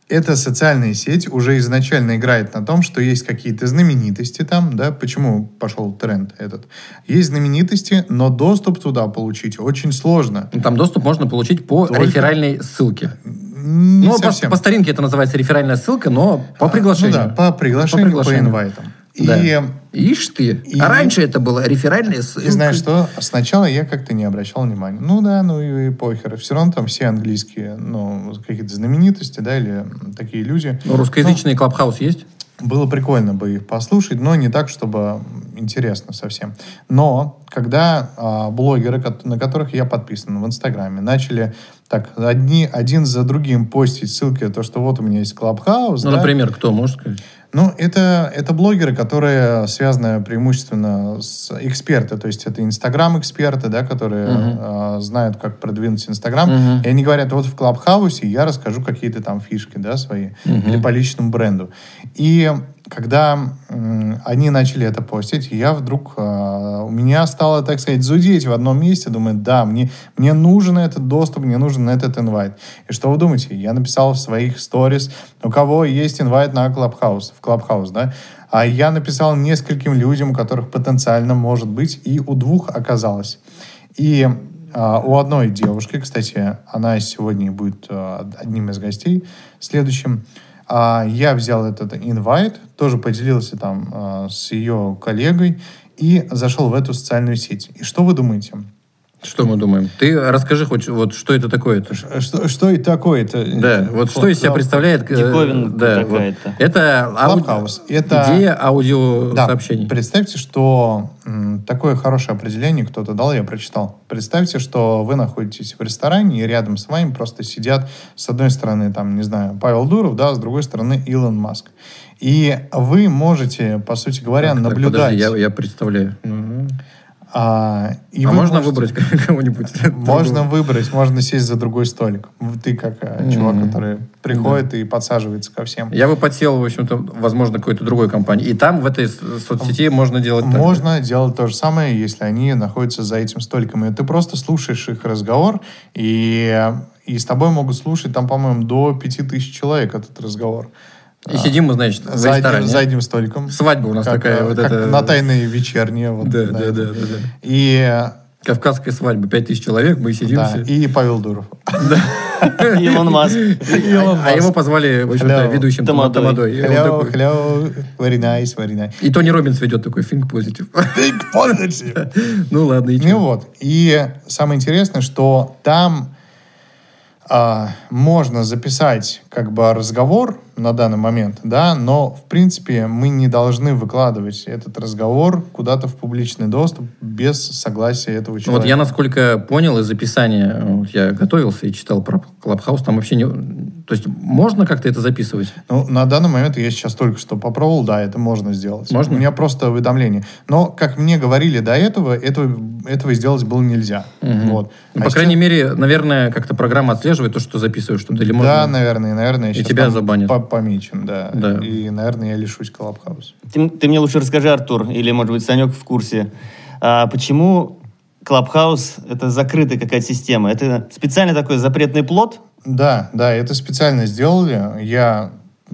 E: эта социальная сеть уже изначально играет на том, что есть какие-то знаменитости там, да, почему пошел тренд этот. Есть знаменитости, но доступ туда получить очень сложно.
F: Там доступ можно получить по
E: Только-
F: реферальной ссылке.
E: Не
F: ну, по,
E: совсем.
F: по старинке это называется реферальная ссылка, но по приглашению.
E: Ну да, по приглашению, по,
F: приглашению.
E: инвайтам.
F: Да.
E: И,
F: Ишь ты.
E: и-
F: А раньше это было реферальная ссылка.
E: и знаешь что? Сначала я как-то не обращал внимания. Ну да, ну и, похер. Все равно там все английские, ну, какие-то знаменитости, да, или такие люди.
F: Ну, русскоязычный Клабхаус есть?
E: Было прикольно бы их послушать, но не так, чтобы интересно совсем. Но когда а, блогеры, на которых я подписан в Инстаграме, начали так одни, один за другим постить ссылки, то, что вот у меня есть Клабхаус,
F: Ну,
E: да,
F: например, кто, можешь сказать?
E: Ну, это, это блогеры, которые связаны преимущественно с эксперты, то есть это Инстаграм-эксперты, да, которые
F: Мгм.
E: э, знают, как продвинуть Инстаграм.
F: Мгм.
E: И они говорят, вот в Клабхаусе я расскажу какие-то там фишки, да, свои,
F: Мгм.
E: или по личному бренду. И когда они начали это постить, я вдруг, э, у меня стало, так сказать, зудеть в одном месте, думаю, да, мне, мне нужен этот доступ, мне нужен этот инвайт. И что вы думаете? Я написал в своих сторис, у кого есть инвайт на Clubhouse, в Clubhouse, да, а я написал нескольким людям, у которых потенциально может быть, и у двух оказалось. И а, у одной девушки, кстати, она сегодня будет а, одним из гостей следующим, а, я взял этот инвайт, тоже поделился там а, с ее коллегой и зашел в эту социальную сеть. И что вы думаете?
F: Что мы думаем? Ты расскажи хоть, вот, что это такое-то?
E: Что, что это такое-то?
F: Да, вот что из себя представляет... э,
B: Диковинка
F: да,
B: какая-то.
F: вот. Это ауди-.
E: Это-
F: идея
E: Да,
F: аудиосообщений.
E: представьте, что такое хорошее определение кто-то дал, я прочитал. Представьте, что вы находитесь в ресторане, и рядом с вами просто сидят, с одной стороны, там, не знаю, Павел Дуров, да, с другой стороны, Илон Маск. И вы можете, по сути говоря,
F: Так, так,
E: наблюдать.
F: подожди, я, я представляю. Мгм.
E: А, и
F: а
E: вы
F: можно
E: можете-
F: выбрать кого-нибудь?
E: Можно выбрать, можно сесть за другой столик. Ты как э, чувак, который приходит и подсаживается ко всем.
F: Я бы подсел, в общем-то, возможно, какой-то другой компании. И там, в этой соцсети, можно делать так же.
E: Можно делать то же самое, если они находятся за этим столиком. И ты просто слушаешь их разговор, и, и с тобой могут слушать там, по-моему, до 5000 человек этот разговор.
F: И сидим мы, значит, в
E: За
F: ресторане.
E: одним, за одним столиком.
F: Свадьба у нас
E: Как,
F: такая
E: э,
F: вот
E: как
F: эта...
E: на тайной вечернее. Вот,
F: Да, да, да, да, да.
E: И,
F: Кавказская свадьба, 5000 человек, мы сидим
E: да,
F: все.
E: и Павел Дуров.
B: Илон Маск.
E: Илон
F: А его
E: Маск.
F: позвали, в общем-то, ведущим
B: Тамадой.
E: Hello, hello, very nice, very nice.
F: И Тони Робинс ведет такой think positive.
E: Think positive.
F: Ну ладно, и
E: Ну вот. И самое интересное, что там а, можно записать как бы разговор на данный момент, да, но в принципе мы не должны выкладывать этот разговор куда-то в публичный доступ без согласия этого
F: Ну
E: человека.
F: Вот я, насколько понял из описания, вот я готовился и читал про Клабхаус, там вообще не... То есть можно как-то это записывать?
E: Ну, на данный момент я сейчас только что попробовал, да, это можно сделать.
F: Можно?
E: У меня просто уведомление. Но, как мне говорили до этого, этого, этого сделать было нельзя.
F: Мгм.
E: Вот.
F: Ну,
E: А
F: по
E: сейчас-
F: крайней мере, наверное, как-то программа отслеживает то, что записываешь что-то. Или можно...
E: Да, наверное, наверное.
F: И тебя
E: там
F: забанят.
E: по- помечен, да.
F: Да.
E: И, наверное, я лишусь Клабхаус.
B: Ты, ты мне лучше расскажи, Артур, или, может быть, Санек в курсе, а, почему Клабхаус — это закрытая какая-то система? Это специально такой запретный плод?
E: Да, да, это специально сделали. Я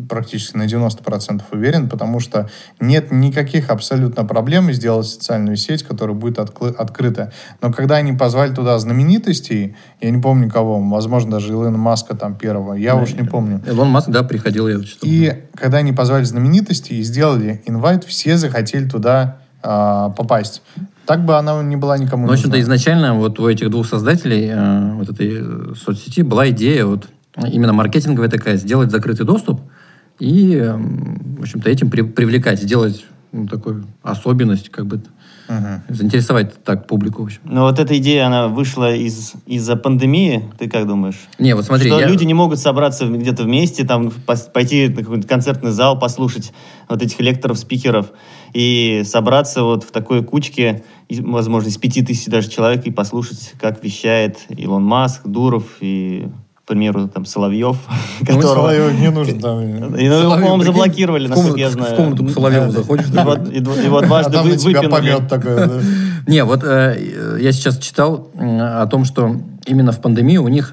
E: практически на 90% уверен, потому что нет никаких абсолютно проблем сделать социальную сеть, которая будет отклы- открыта. Но когда они позвали туда знаменитостей, я не помню кого, возможно, даже Илона Маска там первого, я
F: Да,
E: уж не помню.
F: Илон Маск, да, приходил, я читал.
E: И когда они позвали знаменитостей и сделали инвайт, все захотели туда а, попасть. Так бы она не была никому
F: Ну, в общем-то, изначально вот у этих двух создателей э, вот этой э, соцсети была идея вот именно маркетинговая такая, сделать закрытый доступ и, м, в общем-то, этим при- привлекать, сделать ну, такую особенность, как бы
E: Мгм.
F: заинтересовать так публику, в общем.
B: Но вот эта идея, она вышла из, из-за пандемии, ты как думаешь?
F: Не, вот смотри,
B: что
F: я-
B: люди не могут собраться где-то вместе, там, пойти на какой-то концертный зал, послушать вот этих лекторов, спикеров, и собраться вот в такой кучке, возможно, из пяти тысяч даже человек, и послушать, как вещает Илон Маск, Дуров и, к примеру, там, Соловьев,
E: Ну,
B: которого...
E: Соловьев не нужно там.
B: И, ну,
F: Соловьев,
B: по-моему, заблокировали,
F: в
B: насколько я знаю.
F: В комнату к Соловьеву заходишь.
B: Его
E: А
B: дважды выпинули.
E: помет такой. да.
F: Не, вот э, я сейчас читал о том, что именно в пандемию у них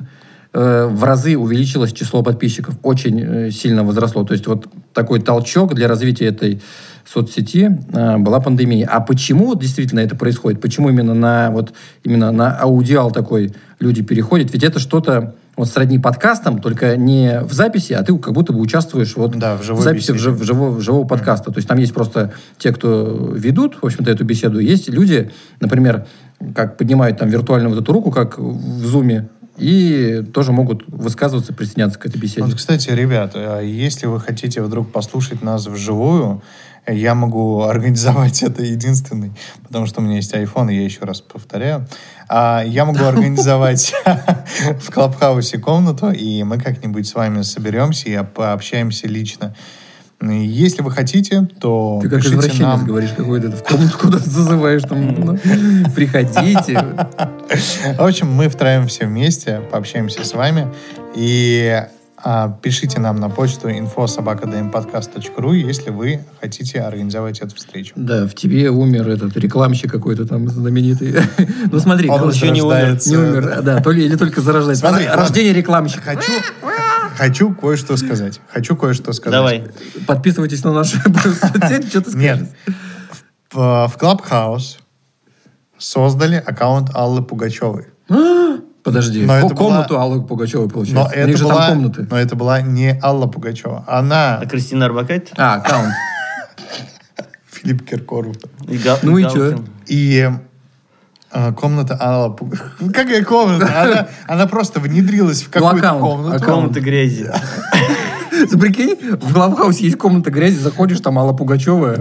F: э, в разы увеличилось число подписчиков, очень э, сильно возросло. То есть вот такой толчок для развития этой соцсети была пандемия. А почему действительно это происходит? Почему именно на вот именно на аудиал такой люди переходят? Ведь это что-то вот сродни подкастам, только не в записи, а ты как будто бы участвуешь вот
E: Да, в живой
F: записи в,
E: беседе.
F: жив- в живого, подкаста. То есть там есть просто те, кто ведут, в общем-то, эту беседу. Есть люди, например, как поднимают там виртуальную вот эту руку, как в зуме, и тоже могут высказываться, присоединяться к этой беседе.
E: Вот, кстати, ребят, э, если вы хотите вдруг послушать нас вживую, я могу организовать это единственный, потому что у меня есть iPhone, и я еще раз повторяю. А Я могу организовать в Клабхаусе комнату, и мы как-нибудь с вами соберемся и пообщаемся лично. Если вы хотите, то
F: Ты как извращенец
E: нам.
F: говоришь какой-то, в комнату куда-то зазываешь, там, ну, приходите.
E: В общем, мы втроем все вместе пообщаемся с вами. И пишите нам на почту info.sobakadmpodcast.ru, если вы хотите организовать эту встречу.
F: Да, в тебе умер этот рекламщик какой-то там знаменитый. Ну смотри,
E: Он
B: еще не умер.
F: не умер, да, то ли или только зарождается.
E: Смотри,
F: Рождение рекламщика.
E: Хочу, хочу кое-что сказать. Хочу кое-что сказать.
B: Давай.
F: Подписывайтесь на нашу соцсеть, что ты
E: Нет.
F: скажешь.
E: В, в Clubhouse создали аккаунт Аллы Пугачевой.
F: Подожди,
E: Но
F: ко-
E: это
F: комнату
E: была-
F: Аллы Пугачевой,
E: Но
F: получается. У
E: это,
F: них же
E: была,
F: там комнаты.
E: но это была не Алла Пугачева. Она
B: А Кристина Арбакайте?
F: А, аккаунт.
E: Филипп Киркоров.
B: И Га-
F: Ну и чё?
E: И э, комната Алла Пугачева. Ну, какая комната? Она, она просто внедрилась в какую-то
F: аккаунт,
E: комнату.
F: аккаунт.
B: Комната грязи.
F: Прикинь, в Главхаусе есть комната грязи, заходишь, там Алла Пугачева.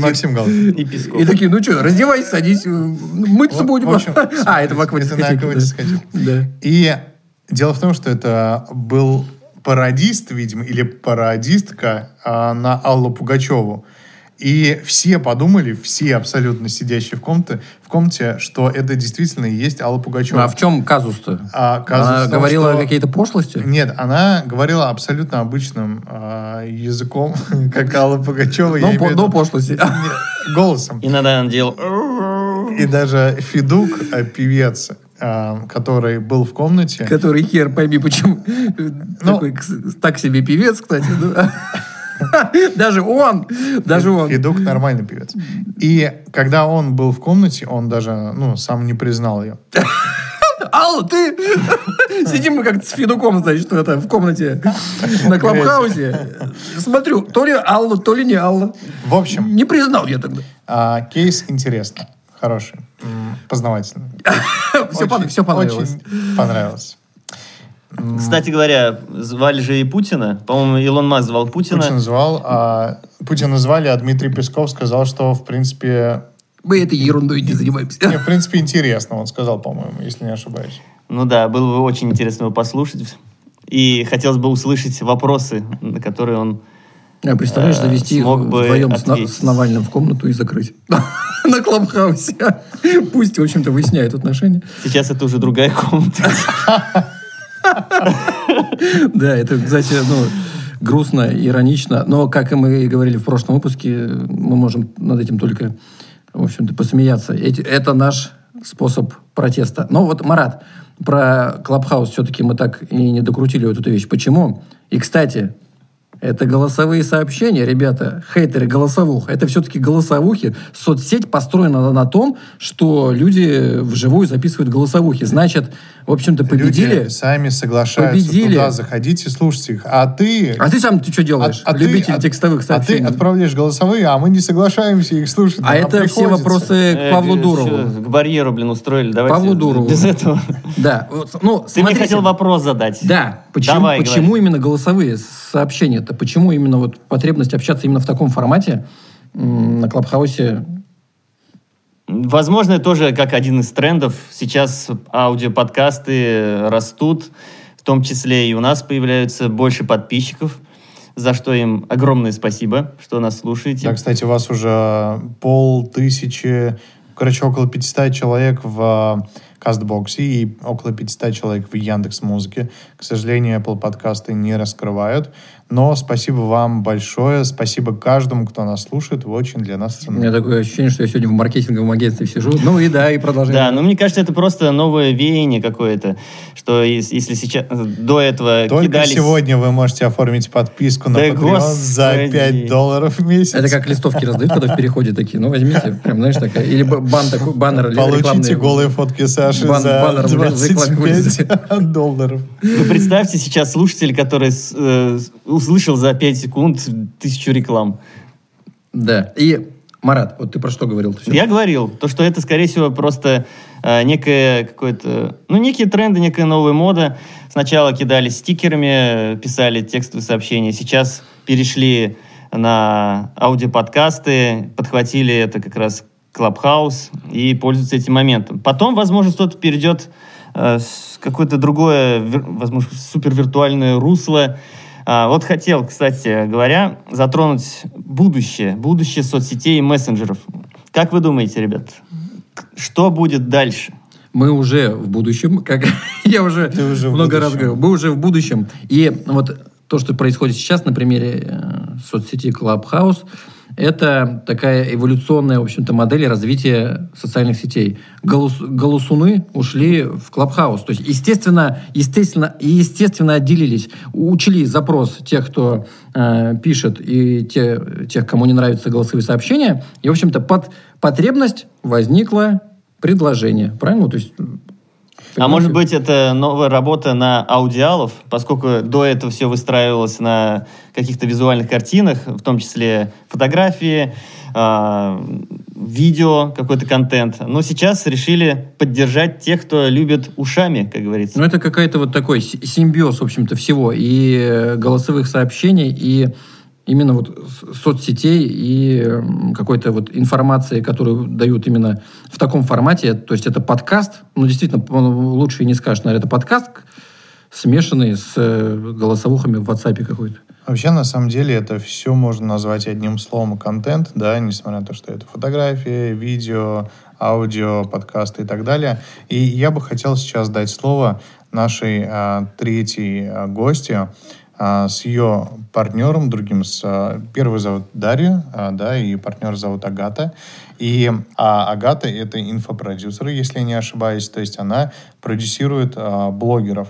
E: И. Максим Галкин.
B: И Песков.
F: И такие, ну что, раздевайся, садись, э, мыться будем. а, это в аквадискотеке.
E: И дело в том, что это был пародист, видимо, или пародистка а, на Аллу Пугачеву. И все подумали, все абсолютно сидящие в комнате, в комнате, что это действительно и есть Алла Пугачева.
F: А в чем казус-то?
E: А казус
F: Она
E: том,
F: говорила
E: что-
F: какие-то пошлости?
E: Нет, она говорила абсолютно обычным а, языком, как Алла Пугачева.
F: Но,
E: имею
F: по-
E: виду-
F: пошлости.
E: Нет, голосом.
B: Иногда он делал...
E: И даже Федук, э, певец, а, который был в комнате,
F: Который хер пойми, почему.
E: Ну.
F: Такой, так себе певец, кстати. Даже он, даже он.
E: Федук нормальный певец. И когда он был в комнате, он даже, ну, сам не признал ее.
F: Алла, ты... Сидим мы как-то с Федуком, значит, это, в комнате на Клабхаусе. Смотрю, то ли Алла, то ли не Алла.
E: В общем,
F: Не признал я тогда.
E: а, кейс интересный, хороший, познавательный.
F: Все понравилось.
E: Очень понравилось.
B: Кстати говоря, звали же и Путина. По-моему, Илон Маск звал Путина.
E: Путин звал, а Путина звали, а Дмитрий Песков сказал, что, в принципе,
F: Мы этой ерундой не занимаемся.
E: не, в принципе, интересно, он сказал, по-моему, если не ошибаюсь.
B: Ну да, было бы очень интересно его послушать. И хотелось бы услышать вопросы, на которые он...
F: А, представляешь,
B: Э,
F: завести
B: смог бы
F: вдвоем
B: ответить.
F: с Навальным в комнату и закрыть. На Клабхаусе. Пусть, в общем-то, выясняют отношения.
B: Сейчас это уже другая комната.
F: Да, это, кстати, ну, грустно, иронично. Но, как и мы говорили в прошлом выпуске, мы можем над этим только, в общем-то, посмеяться. Это наш способ протеста. Но вот, Марат, про Клабхаус все-таки мы так и не докрутили вот эту вещь. Почему? И, кстати, это голосовые сообщения, ребята, хейтеры голосовух. Это все-таки голосовухи. Соцсеть построена на, на том, что люди вживую записывают голосовухи. Значит, в общем-то, победили.
E: Люди сами соглашаются
F: Победили.
E: туда заходить и слушать их. А ты...
F: А ты сам ты что делаешь?
E: а- а ты-
F: Любитель
E: а-
F: текстовых
E: А ты
F: сообщений.
E: отправляешь голосовые, а мы не соглашаемся их слушать.
F: А
E: Нам
F: это все
E: приходится.
F: вопросы
B: Э,
F: к Павлу
B: всё,
F: Дурову.
B: К барьеру, блин, устроили. Давайте
F: Павлу Дурову.
B: без этого.
F: Да, вот, ну,
B: Ты мне хотел вопрос задать.
F: Да, почему,
B: Давай,
F: почему
B: говори.
F: именно голосовые сообщения-то? Почему именно вот потребность общаться именно в таком формате на Клабхаусе?
B: Возможно, тоже как один из трендов. Сейчас аудиоподкасты растут, в том числе и у нас появляются больше подписчиков, за что им огромное спасибо, что нас слушаете.
E: Да, кстати, у вас уже полтысячи, короче, около 500 человек в Кастбоксе и около 500 человек в Яндекс Музыке. К сожалению, Apple подкасты не раскрывают. Но спасибо вам большое. Спасибо каждому, кто нас слушает. Вы очень для нас
F: У
E: ценны.
F: меня такое ощущение, что я сегодня в маркетинговом агентстве сижу. Ну и да, и продолжаем.
B: Да, но мне кажется, это просто новое веяние какое-то, что ес- если сейчас до этого
E: Только
B: кидались...
E: сегодня вы можете оформить подписку на
B: Да
E: Patreon за
B: господи.
E: 5 долларов в месяц.
F: Это как листовки раздают, когда в переходе такие. Ну, возьмите, прям, знаешь, такая. Или бан такой, баннер
E: Получите
F: рекламный.
E: голые фотки Саши
F: Бан-
E: за
F: баннер в рекламе вылезет.
E: 25 долларов.
B: Вы представьте сейчас слушатель, который э, услышал за 5 секунд тысячу реклам.
F: Да. И, Марат, вот ты про что говорил?
B: Я говорил, то, что это, скорее всего, просто э, некое какое-то... Ну, некие тренды, некая новая мода. Сначала кидали стикерами, писали текстовые сообщения. Сейчас перешли на аудиоподкасты, подхватили это как раз Клабхаус и пользуются этим моментом. Потом, возможно, кто-то перейдет э, с какое-то другое, возможно, супервиртуальное русло. А, вот хотел, кстати говоря, затронуть будущее, будущее соцсетей и мессенджеров. Как вы думаете, ребят, что будет дальше?
F: Мы уже в будущем, как я уже,
E: Ты уже в
F: много раз говорю, мы уже в будущем. И вот то, что происходит сейчас на примере э, соцсети Clubhouse, это такая эволюционная, в общем-то, модель развития социальных сетей. Голос- голосуны ушли в Clubhouse. То есть, естественно, естественно, естественно отделились. Учли запрос тех, кто э, пишет, и те, тех, кому не нравятся голосовые сообщения. И, в общем-то, под потребность возникла предложение. Правильно? То есть,
B: А может быть, это новая работа на аудиалов, поскольку до этого все выстраивалось на каких-то визуальных картинах, в том числе фотографии, а, видео, какой-то контент. Но сейчас решили поддержать тех, кто любит ушами, как говорится.
F: Ну, это какая-то вот такой си- симбиоз, в общем-то, всего. И э, голосовых сообщений, и именно вот соцсетей, и какой-то вот информации, которую дают именно в таком формате. То есть это подкаст, ну, действительно, лучше и не скажешь, наверное, это подкаст, смешанный с э, голосовухами в WhatsApp какой-то.
E: Вообще, на самом деле, это все можно назвать одним словом контент, да, несмотря на то, что это фотографии, видео, аудио, подкасты и так далее. И я бы хотел сейчас дать слово нашей а, третьей а, гости с ее партнером, другим с... а, первый зовут Дарья, а, да, и партнер зовут Агата. И а, Агата — это инфопродюсер, если я не ошибаюсь, то есть она продюсирует а, блогеров.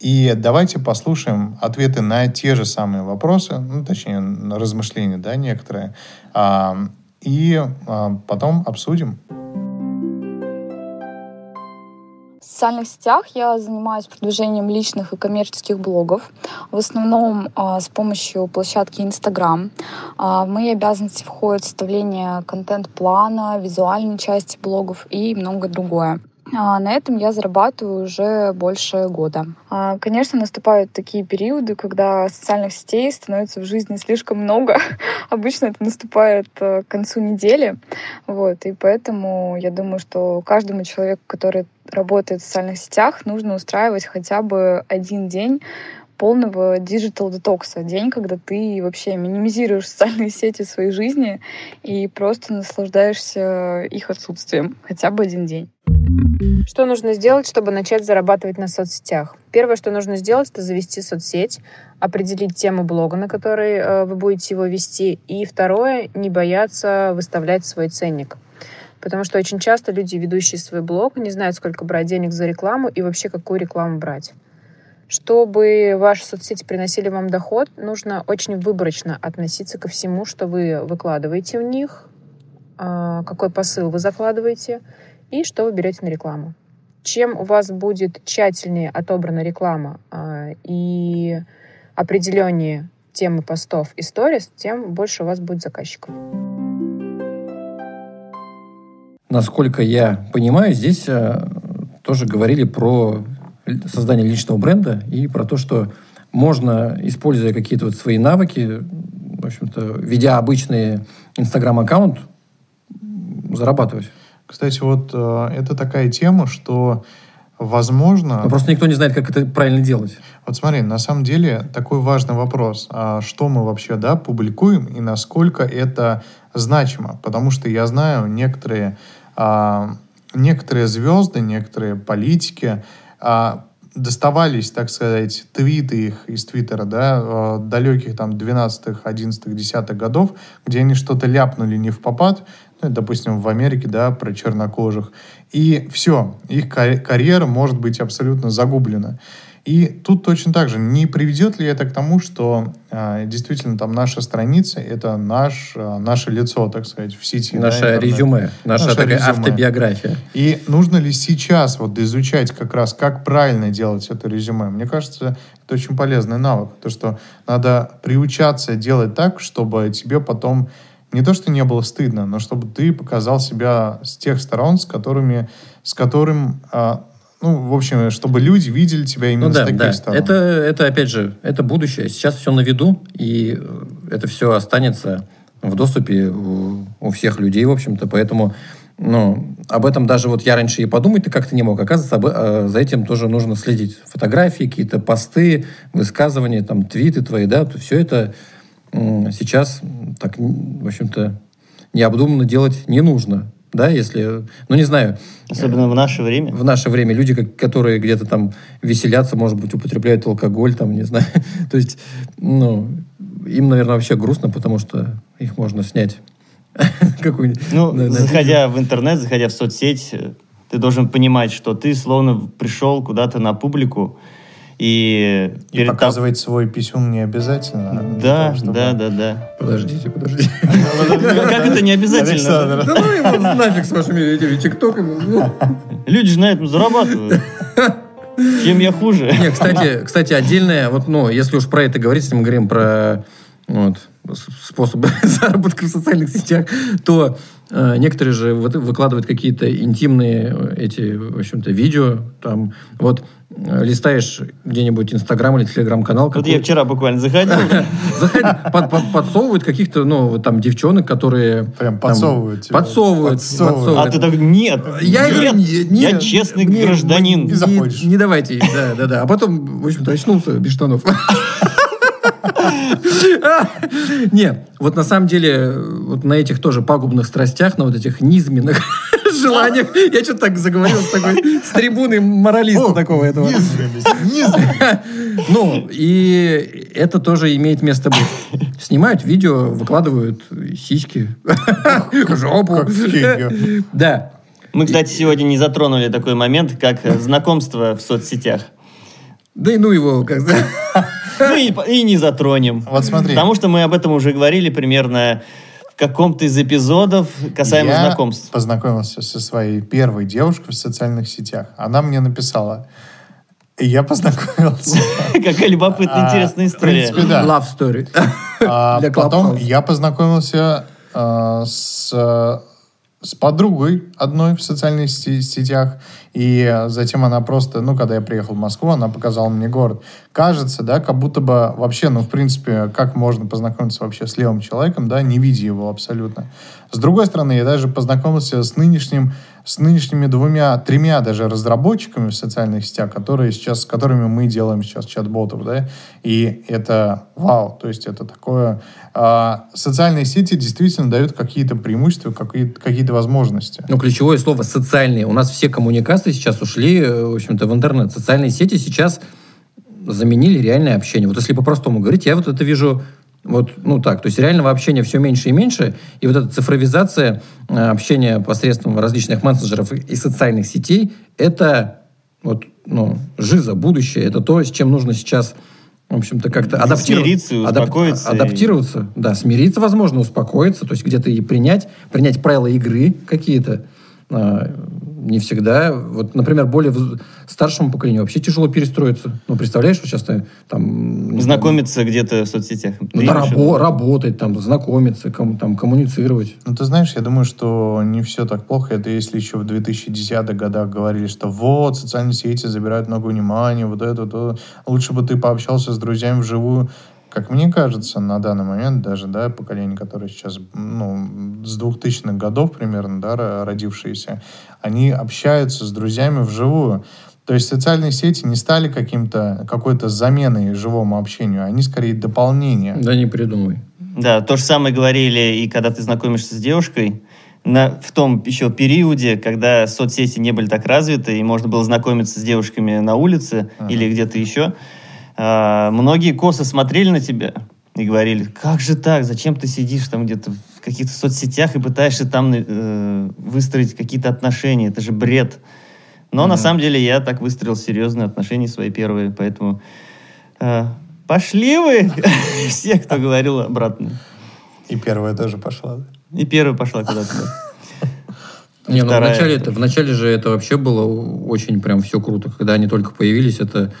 E: И давайте послушаем ответы на те же самые вопросы, ну, точнее, на размышления, да, некоторые, а, и а, потом обсудим.
G: Социальных сетях я занимаюсь продвижением личных и коммерческих блогов, в основном а, с помощью площадки Instagram. А, в мои обязанности входит составление контент-плана, визуальной части блогов и многое другое. А, На этом я зарабатываю уже больше года. А, Конечно, наступают такие периоды, когда социальных сетей становится в жизни слишком много. Обычно это наступает э, к концу недели. Вот, и поэтому я думаю, что каждому человеку, который работает в социальных сетях, нужно устраивать хотя бы один день полного digital детокса. День, когда ты вообще минимизируешь социальные сети в своей жизни и просто наслаждаешься их отсутствием. Хотя бы один день.
H: Что нужно сделать, чтобы начать зарабатывать на соцсетях? Первое, что нужно сделать, это завести соцсеть, определить тему блога, на которой э, вы будете его вести. И второе, не бояться выставлять свой ценник. Потому что очень часто люди, ведущие свой блог, не знают, сколько брать денег за рекламу и вообще какую рекламу брать. Чтобы ваши соцсети приносили вам доход, нужно очень выборочно относиться ко всему, что вы выкладываете в них, а, какой посыл вы закладываете и что вы берете на рекламу. чем у вас будет тщательнее отобрана реклама а, и определеннее темы постов и сторис, тем больше у вас будет заказчиков.
F: Насколько я понимаю, здесь э, тоже говорили про создание личного бренда и про то, что можно, используя какие-то вот свои навыки, в общем-то, ведя обычный Инстаграм-аккаунт, зарабатывать.
E: Кстати, вот э, это такая тема, что возможно...
F: Но просто никто не знает, как это правильно делать.
E: Вот смотри, на самом деле такой важный вопрос. А что мы вообще да, публикуем и насколько это значимо? Потому что я знаю некоторые, а, некоторые звезды, некоторые политики доставались, так сказать, твиты их из Твиттера, да, э, далеких там 12-х, 11-х, 10-х годов, где они что-то ляпнули не в попад, ну, допустим, в Америке, да, про чернокожих, и все, их карьера может быть абсолютно загублена. И тут точно так же, не приведет ли это к тому, что э, действительно там наша страница — это наш, э, наше лицо, так сказать, в сети.
F: Наше да, резюме, наша, наша такая резюме. автобиография.
E: И нужно ли сейчас вот изучать как раз, как правильно делать это резюме? Мне кажется, это очень полезный навык. То, что надо приучаться делать так, чтобы тебе потом не то, что не было стыдно, но чтобы ты показал себя с тех сторон, с которыми, с которым а, ну, в общем, чтобы люди видели тебя именно
F: ну, да,
E: с таких
F: да.
E: сторон.
F: Это, это, опять же, это будущее. Сейчас все на виду, и э, это все останется в доступе у, у всех людей, в общем-то. Поэтому ну, об этом даже вот я раньше и подумать-то как-то не мог. Оказывается, об, э, за этим тоже нужно следить. Фотографии, какие-то посты, высказывания, там, твиты твои, да, то все это э, сейчас так, в общем-то, необдуманно делать не нужно да, если, ну не знаю.
B: Особенно в наше время.
F: В наше время люди, которые где-то там веселятся, может быть, употребляют алкоголь, там, не знаю. То есть, ну, им, наверное, вообще грустно, потому что их можно снять.
B: Ну, заходя в интернет, заходя в соцсеть, ты должен понимать, что ты словно пришел куда-то на публику, и,
E: и показывать там... свой писюн не обязательно.
B: Да, того, чтобы... да, да, да.
F: Подождите, подождите.
B: Как это не обязательно?
F: Да ну его нафиг с вашими этими тиктоками.
B: Люди же на этом зарабатывают. Чем я хуже?
F: Не, кстати, кстати, отдельное, вот, ну, если уж про это говорить, если мы говорим про вот, способы заработка в социальных сетях, то э, некоторые же выкладывают какие-то интимные э, эти, в общем-то, видео. Там, вот Э, листаешь где-нибудь Инстаграм или Телеграм-канал.
B: Вот я вчера буквально заходил.
F: Подсовывают каких-то, ну, там, девчонок, которые...
E: Прям подсовывают
F: Подсовывают.
B: А ты так, нет, я я честный гражданин.
F: Не заходишь. Не давайте, да, да, да. А потом, в общем-то, очнулся без штанов. Не, вот на самом деле, вот на этих тоже пагубных страстях, на вот этих низменных желаниях, я что-то так заговорил с такой, с трибуны моралиста такого этого. Ну, и это тоже имеет место быть. Снимают видео, выкладывают сиськи, жопу. Да.
B: Мы, кстати, сегодня не затронули такой момент, как знакомство в соцсетях.
F: Да и ну его, как
B: Ну и, и не затронем.
E: Вот смотри.
B: Потому что мы об этом уже говорили примерно в каком-то из эпизодов касаемо
E: я
B: знакомств.
E: познакомился со своей первой девушкой в социальных сетях. Она мне написала, и я познакомился.
B: Какая любопытная, а, интересная история.
E: В принципе, да.
F: Love story.
E: А, потом я познакомился а, с с подругой одной в социальных сетях, и затем она просто, ну, когда я приехал в Москву, она показала мне город. Кажется, да, как будто бы вообще, ну, в принципе, как можно познакомиться вообще с левым человеком, да, не видя его абсолютно. С другой стороны, я даже познакомился с нынешним, с нынешними двумя, тремя даже разработчиками в социальных сетях, которые сейчас, с которыми мы делаем сейчас чат-ботов, да, и это вау, то есть это такое а, социальные сети действительно дают какие-то преимущества, какие-то, какие-то возможности.
F: Ну, ключевое слово «социальные». У нас все коммуникации сейчас ушли, э, в общем-то, в интернет. Социальные сети сейчас заменили реальное общение. Вот если по-простому говорить, я вот это вижу вот, ну так, то есть реального общения все меньше и меньше, и вот эта цифровизация э, общения посредством различных мессенджеров и социальных сетей, это вот, ну, жиза, будущее, это то, с чем нужно сейчас в общем-то, как-то
B: адаптироваться. Смириться, успокоиться.
F: Адап- адаптироваться, и... да, смириться, возможно, успокоиться, то есть где-то и принять, принять правила игры какие-то. А, не всегда. Вот, например, более старшему поколению вообще тяжело перестроиться. Ну, представляешь, вот сейчас ты там...
B: Знакомиться где-то в соцсетях.
F: ну, да, рабо- работать, там, знакомиться, ком- там, коммуницировать.
E: Ну, ты знаешь, я думаю, что не все так плохо. Это если еще в 2010-х годах говорили, что вот, социальные сети забирают много внимания, вот это, то. Лучше бы ты пообщался с друзьями вживую. Как мне кажется, на данный момент даже, да, поколение, которое сейчас, ну, с 2000-х годов примерно, да, ро- родившиеся, они общаются с друзьями вживую. То есть социальные сети не стали каким-то, какой-то заменой живому общению, они скорее дополнение.
F: Да не придумывай.
B: Да, то же самое говорили и когда ты знакомишься с девушкой, на, в том еще периоде, когда соцсети не были так развиты, и можно было знакомиться с девушками на улице
E: Ага.
B: или где-то еще, а, многие косо смотрели на тебя и говорили, как же так, зачем ты сидишь там где-то в каких-то соцсетях и пытаешься там э, выстроить какие-то отношения, это же бред. Но на
E: Мгм.
B: самом деле я так выстроил серьезные отношения свои первые, поэтому э, пошли вы, все, кто говорил обратно.
E: И первая тоже пошла.
B: И первая пошла куда-то. да.
F: Не, ну
B: Вторая-
F: вначале, это, вначале же это вообще было очень прям все круто. Когда они только появились, это,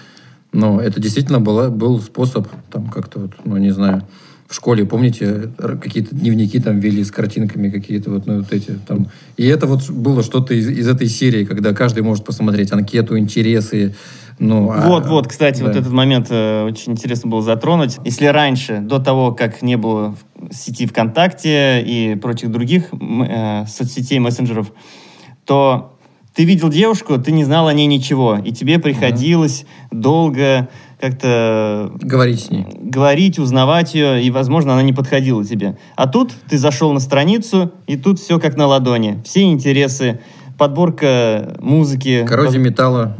F: ну, это действительно было, был способ там как-то вот, ну, не знаю, в школе, помните, какие-то дневники там вели с картинками какие-то вот, ну, вот эти там. И это вот было что-то из, из этой серии, когда каждый может посмотреть анкету, интересы, ну... а-
B: Вот, вот, кстати, вот
F: да.
B: этот момент э, очень интересно было затронуть. Если раньше, до того, как не было сети ВКонтакте и прочих других э, соцсетей, мессенджеров, то ты видел девушку, ты не знал о ней ничего, и тебе приходилось долго как-то
F: Говорить с ней.
B: говорить, узнавать ее, и, возможно, она не подходила тебе. А тут ты зашел на страницу, и тут все как на ладони. Все интересы, подборка музыки.
F: Коррозия металла,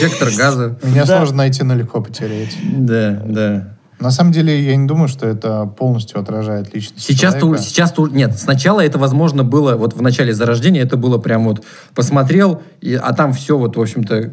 F: сектор газа.
E: Меня
B: Да.
E: сложно найти, но легко потерять.
F: Да, да.
E: На самом деле, я не думаю, что это полностью отражает личность
F: Сейчас-то,
E: человека.
F: сейчас нет, сначала это, возможно, было, вот в начале зарождения это было прям вот, посмотрел, и, а там все вот, в общем-то,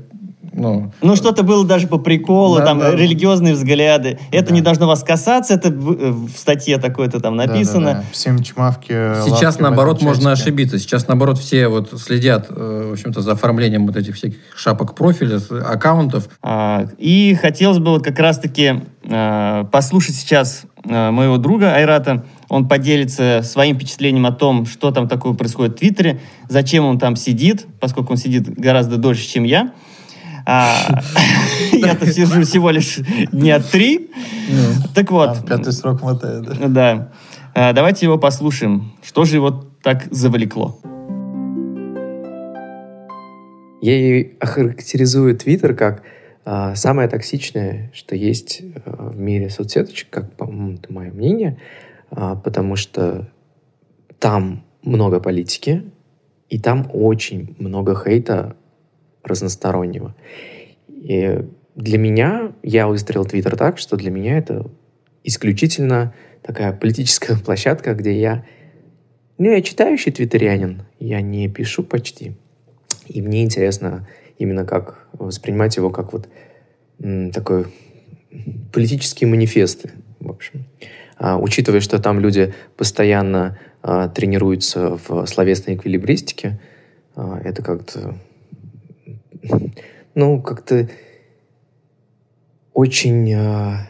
F: ну,
B: Ну, что-то было даже по приколу,
F: Да,
B: там,
F: да.
B: религиозные взгляды. Это
E: Да.
B: не должно вас касаться, это в, э, статье такой-то там написано.
E: Да-да-да. Всем чмавки.
F: сейчас, наоборот, можно ошибиться. Сейчас, наоборот, все вот следят, э, в общем-то, за оформлением вот этих всяких шапок профиля, аккаунтов.
B: А, И хотелось бы вот как раз-таки а, послушать сейчас а, моего друга Айрата. Он поделится своим впечатлением о том, что там такое происходит в Твиттере, зачем он там сидит, поскольку он сидит гораздо дольше, чем я. А, Я-то сижу всего лишь дня три. Так вот,
E: пятый срок мотает, да?
B: Да. А, Давайте его послушаем. Что же его так завлекло?
I: Я и охарактеризую Твиттер как а, самое токсичное, что есть а, в мире соцсеточек, как, по-моему, это мое мнение, а, потому что там много политики, и там очень много хейта разностороннего. И для меня, я выстроил Твиттер так, что для меня это исключительно такая политическая площадка, где я... Ну, я читающий твиттерианин, я не пишу почти. И мне интересно именно как воспринимать его как вот такой политические манифесты, в общем. А, учитывая, что там люди постоянно а, тренируются в словесной эквилибристике, а, это как-то, ну, как-то очень а,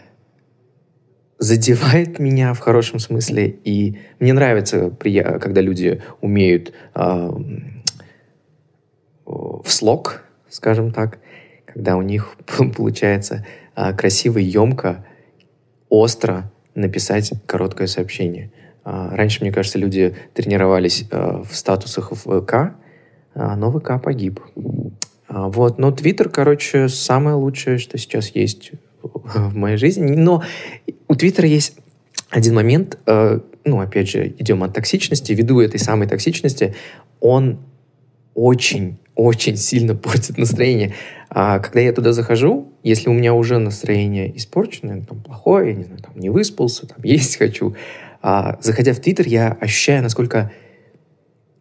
I: задевает меня в хорошем смысле, и мне нравится, когда люди умеют а, в слог, скажем так, когда у них получается а, красиво, емко, остро написать короткое сообщение. А, Раньше, мне кажется, люди тренировались а, в статусах ВК, а, но ВК погиб. А, Вот, но Твиттер, короче, самое лучшее, что сейчас есть в моей жизни. Но у Твиттера есть один момент, э, ну, опять же, идем от токсичности, ввиду этой самой токсичности, он очень, очень сильно портит настроение. А когда я туда захожу, если у меня уже настроение испорченное, там, плохое, я не знаю, там, не выспался, там, есть хочу, а, заходя в Твиттер, я ощущаю, насколько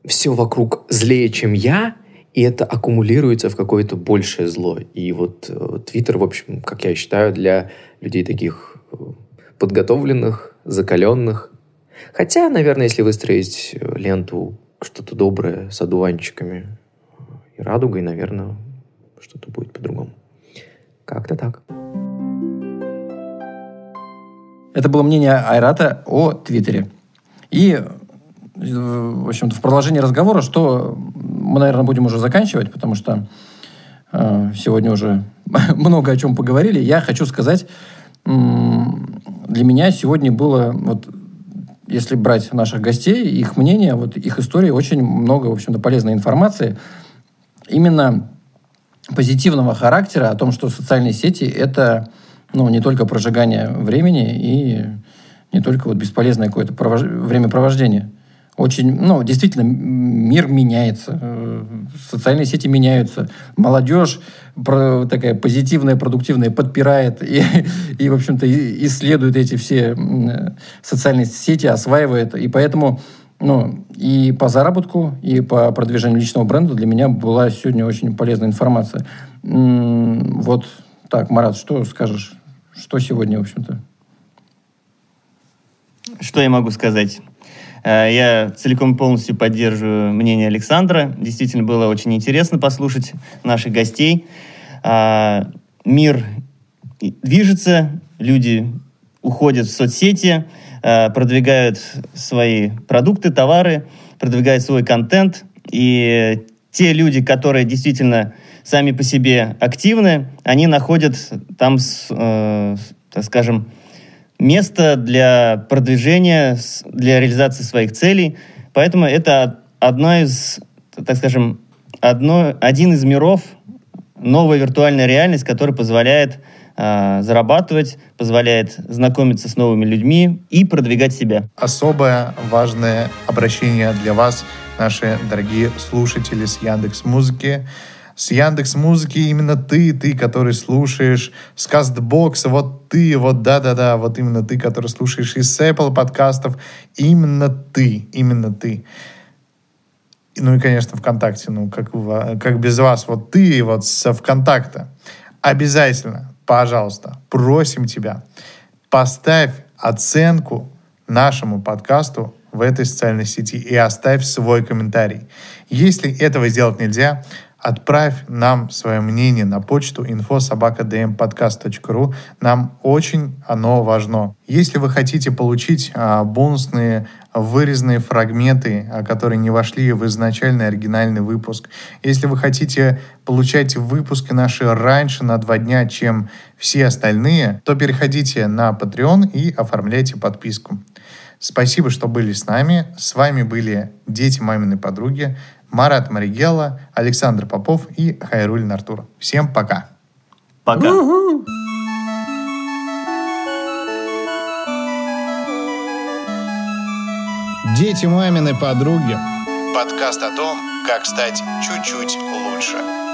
I: все вокруг злее, чем я, и это аккумулируется в какое-то большее зло. И вот э, Твиттер, в общем, как я считаю, для людей таких э, подготовленных, закаленных. Хотя, наверное, если выстроить э, ленту что-то доброе с одуванчиками и радугой, наверное, что-то будет по-другому. Как-то так.
F: Это было мнение Айрата о Твиттере. И, в общем-то, в продолжении разговора, что мы, наверное, будем уже заканчивать, потому что э, сегодня уже много о чем поговорили. Я хочу сказать, для меня сегодня было, вот, если брать наших гостей, их мнение, вот их истории, очень много, в общем-то, полезной информации. Именно позитивного характера о том, что социальные сети — это ну, не только прожигание времени и не только вот бесполезное какое-то провож... времяпровождение. Очень, ну, действительно, мир меняется, э, социальные сети меняются, молодежь такая позитивная, продуктивная подпирает и, и в общем-то, исследует эти все социальные сети, осваивает. И поэтому ну, и по заработку, и по продвижению личного бренда для меня была сегодня очень полезная информация. Вот так, Марат, что скажешь? Что сегодня, в общем-то?
B: Что я могу сказать? Э, я целиком полностью поддерживаю мнение Александра. Действительно было очень интересно послушать наших гостей. А, мир движется, люди уходят в соцсети, э, продвигают свои продукты, товары, продвигают свой контент. И те люди, которые действительно сами по себе активны, они находят там, э, так скажем, место для продвижения, для реализации своих целей. Поэтому это одна из, так скажем, одно, один из миров, новая виртуальная реальность, которая позволяет э, зарабатывать, позволяет знакомиться с новыми людьми и продвигать себя.
E: Особое важное обращение для вас, наши дорогие слушатели с Яндекс Музыки с Яндекс Музыки именно ты, ты, который слушаешь, с Кастбокса, вот ты, вот да-да-да, вот именно ты, который слушаешь из Apple подкастов, именно ты, именно ты. Ну и, конечно, ВКонтакте, ну как, как без вас, вот ты вот со ВКонтакта. Обязательно, пожалуйста, просим тебя, поставь оценку нашему подкасту в этой социальной сети и оставь свой комментарий. Если этого сделать нельзя, Отправь нам свое мнение на почту info.sobaka.dmpodcast.ru. Нам очень оно важно. Если вы хотите получить а, бонусные вырезанные фрагменты, а, которые не вошли в изначальный оригинальный выпуск, если вы хотите получать выпуски наши раньше на два дня, чем все остальные, то переходите на Patreon и оформляйте подписку. Спасибо, что были с нами. С вами были дети маминой подруги. Марат Маригелла, Александр Попов и Хайрулин Артур. Всем пока.
B: Пока.
E: Дети мамины подруги. Подкаст о том, как стать чуть-чуть лучше.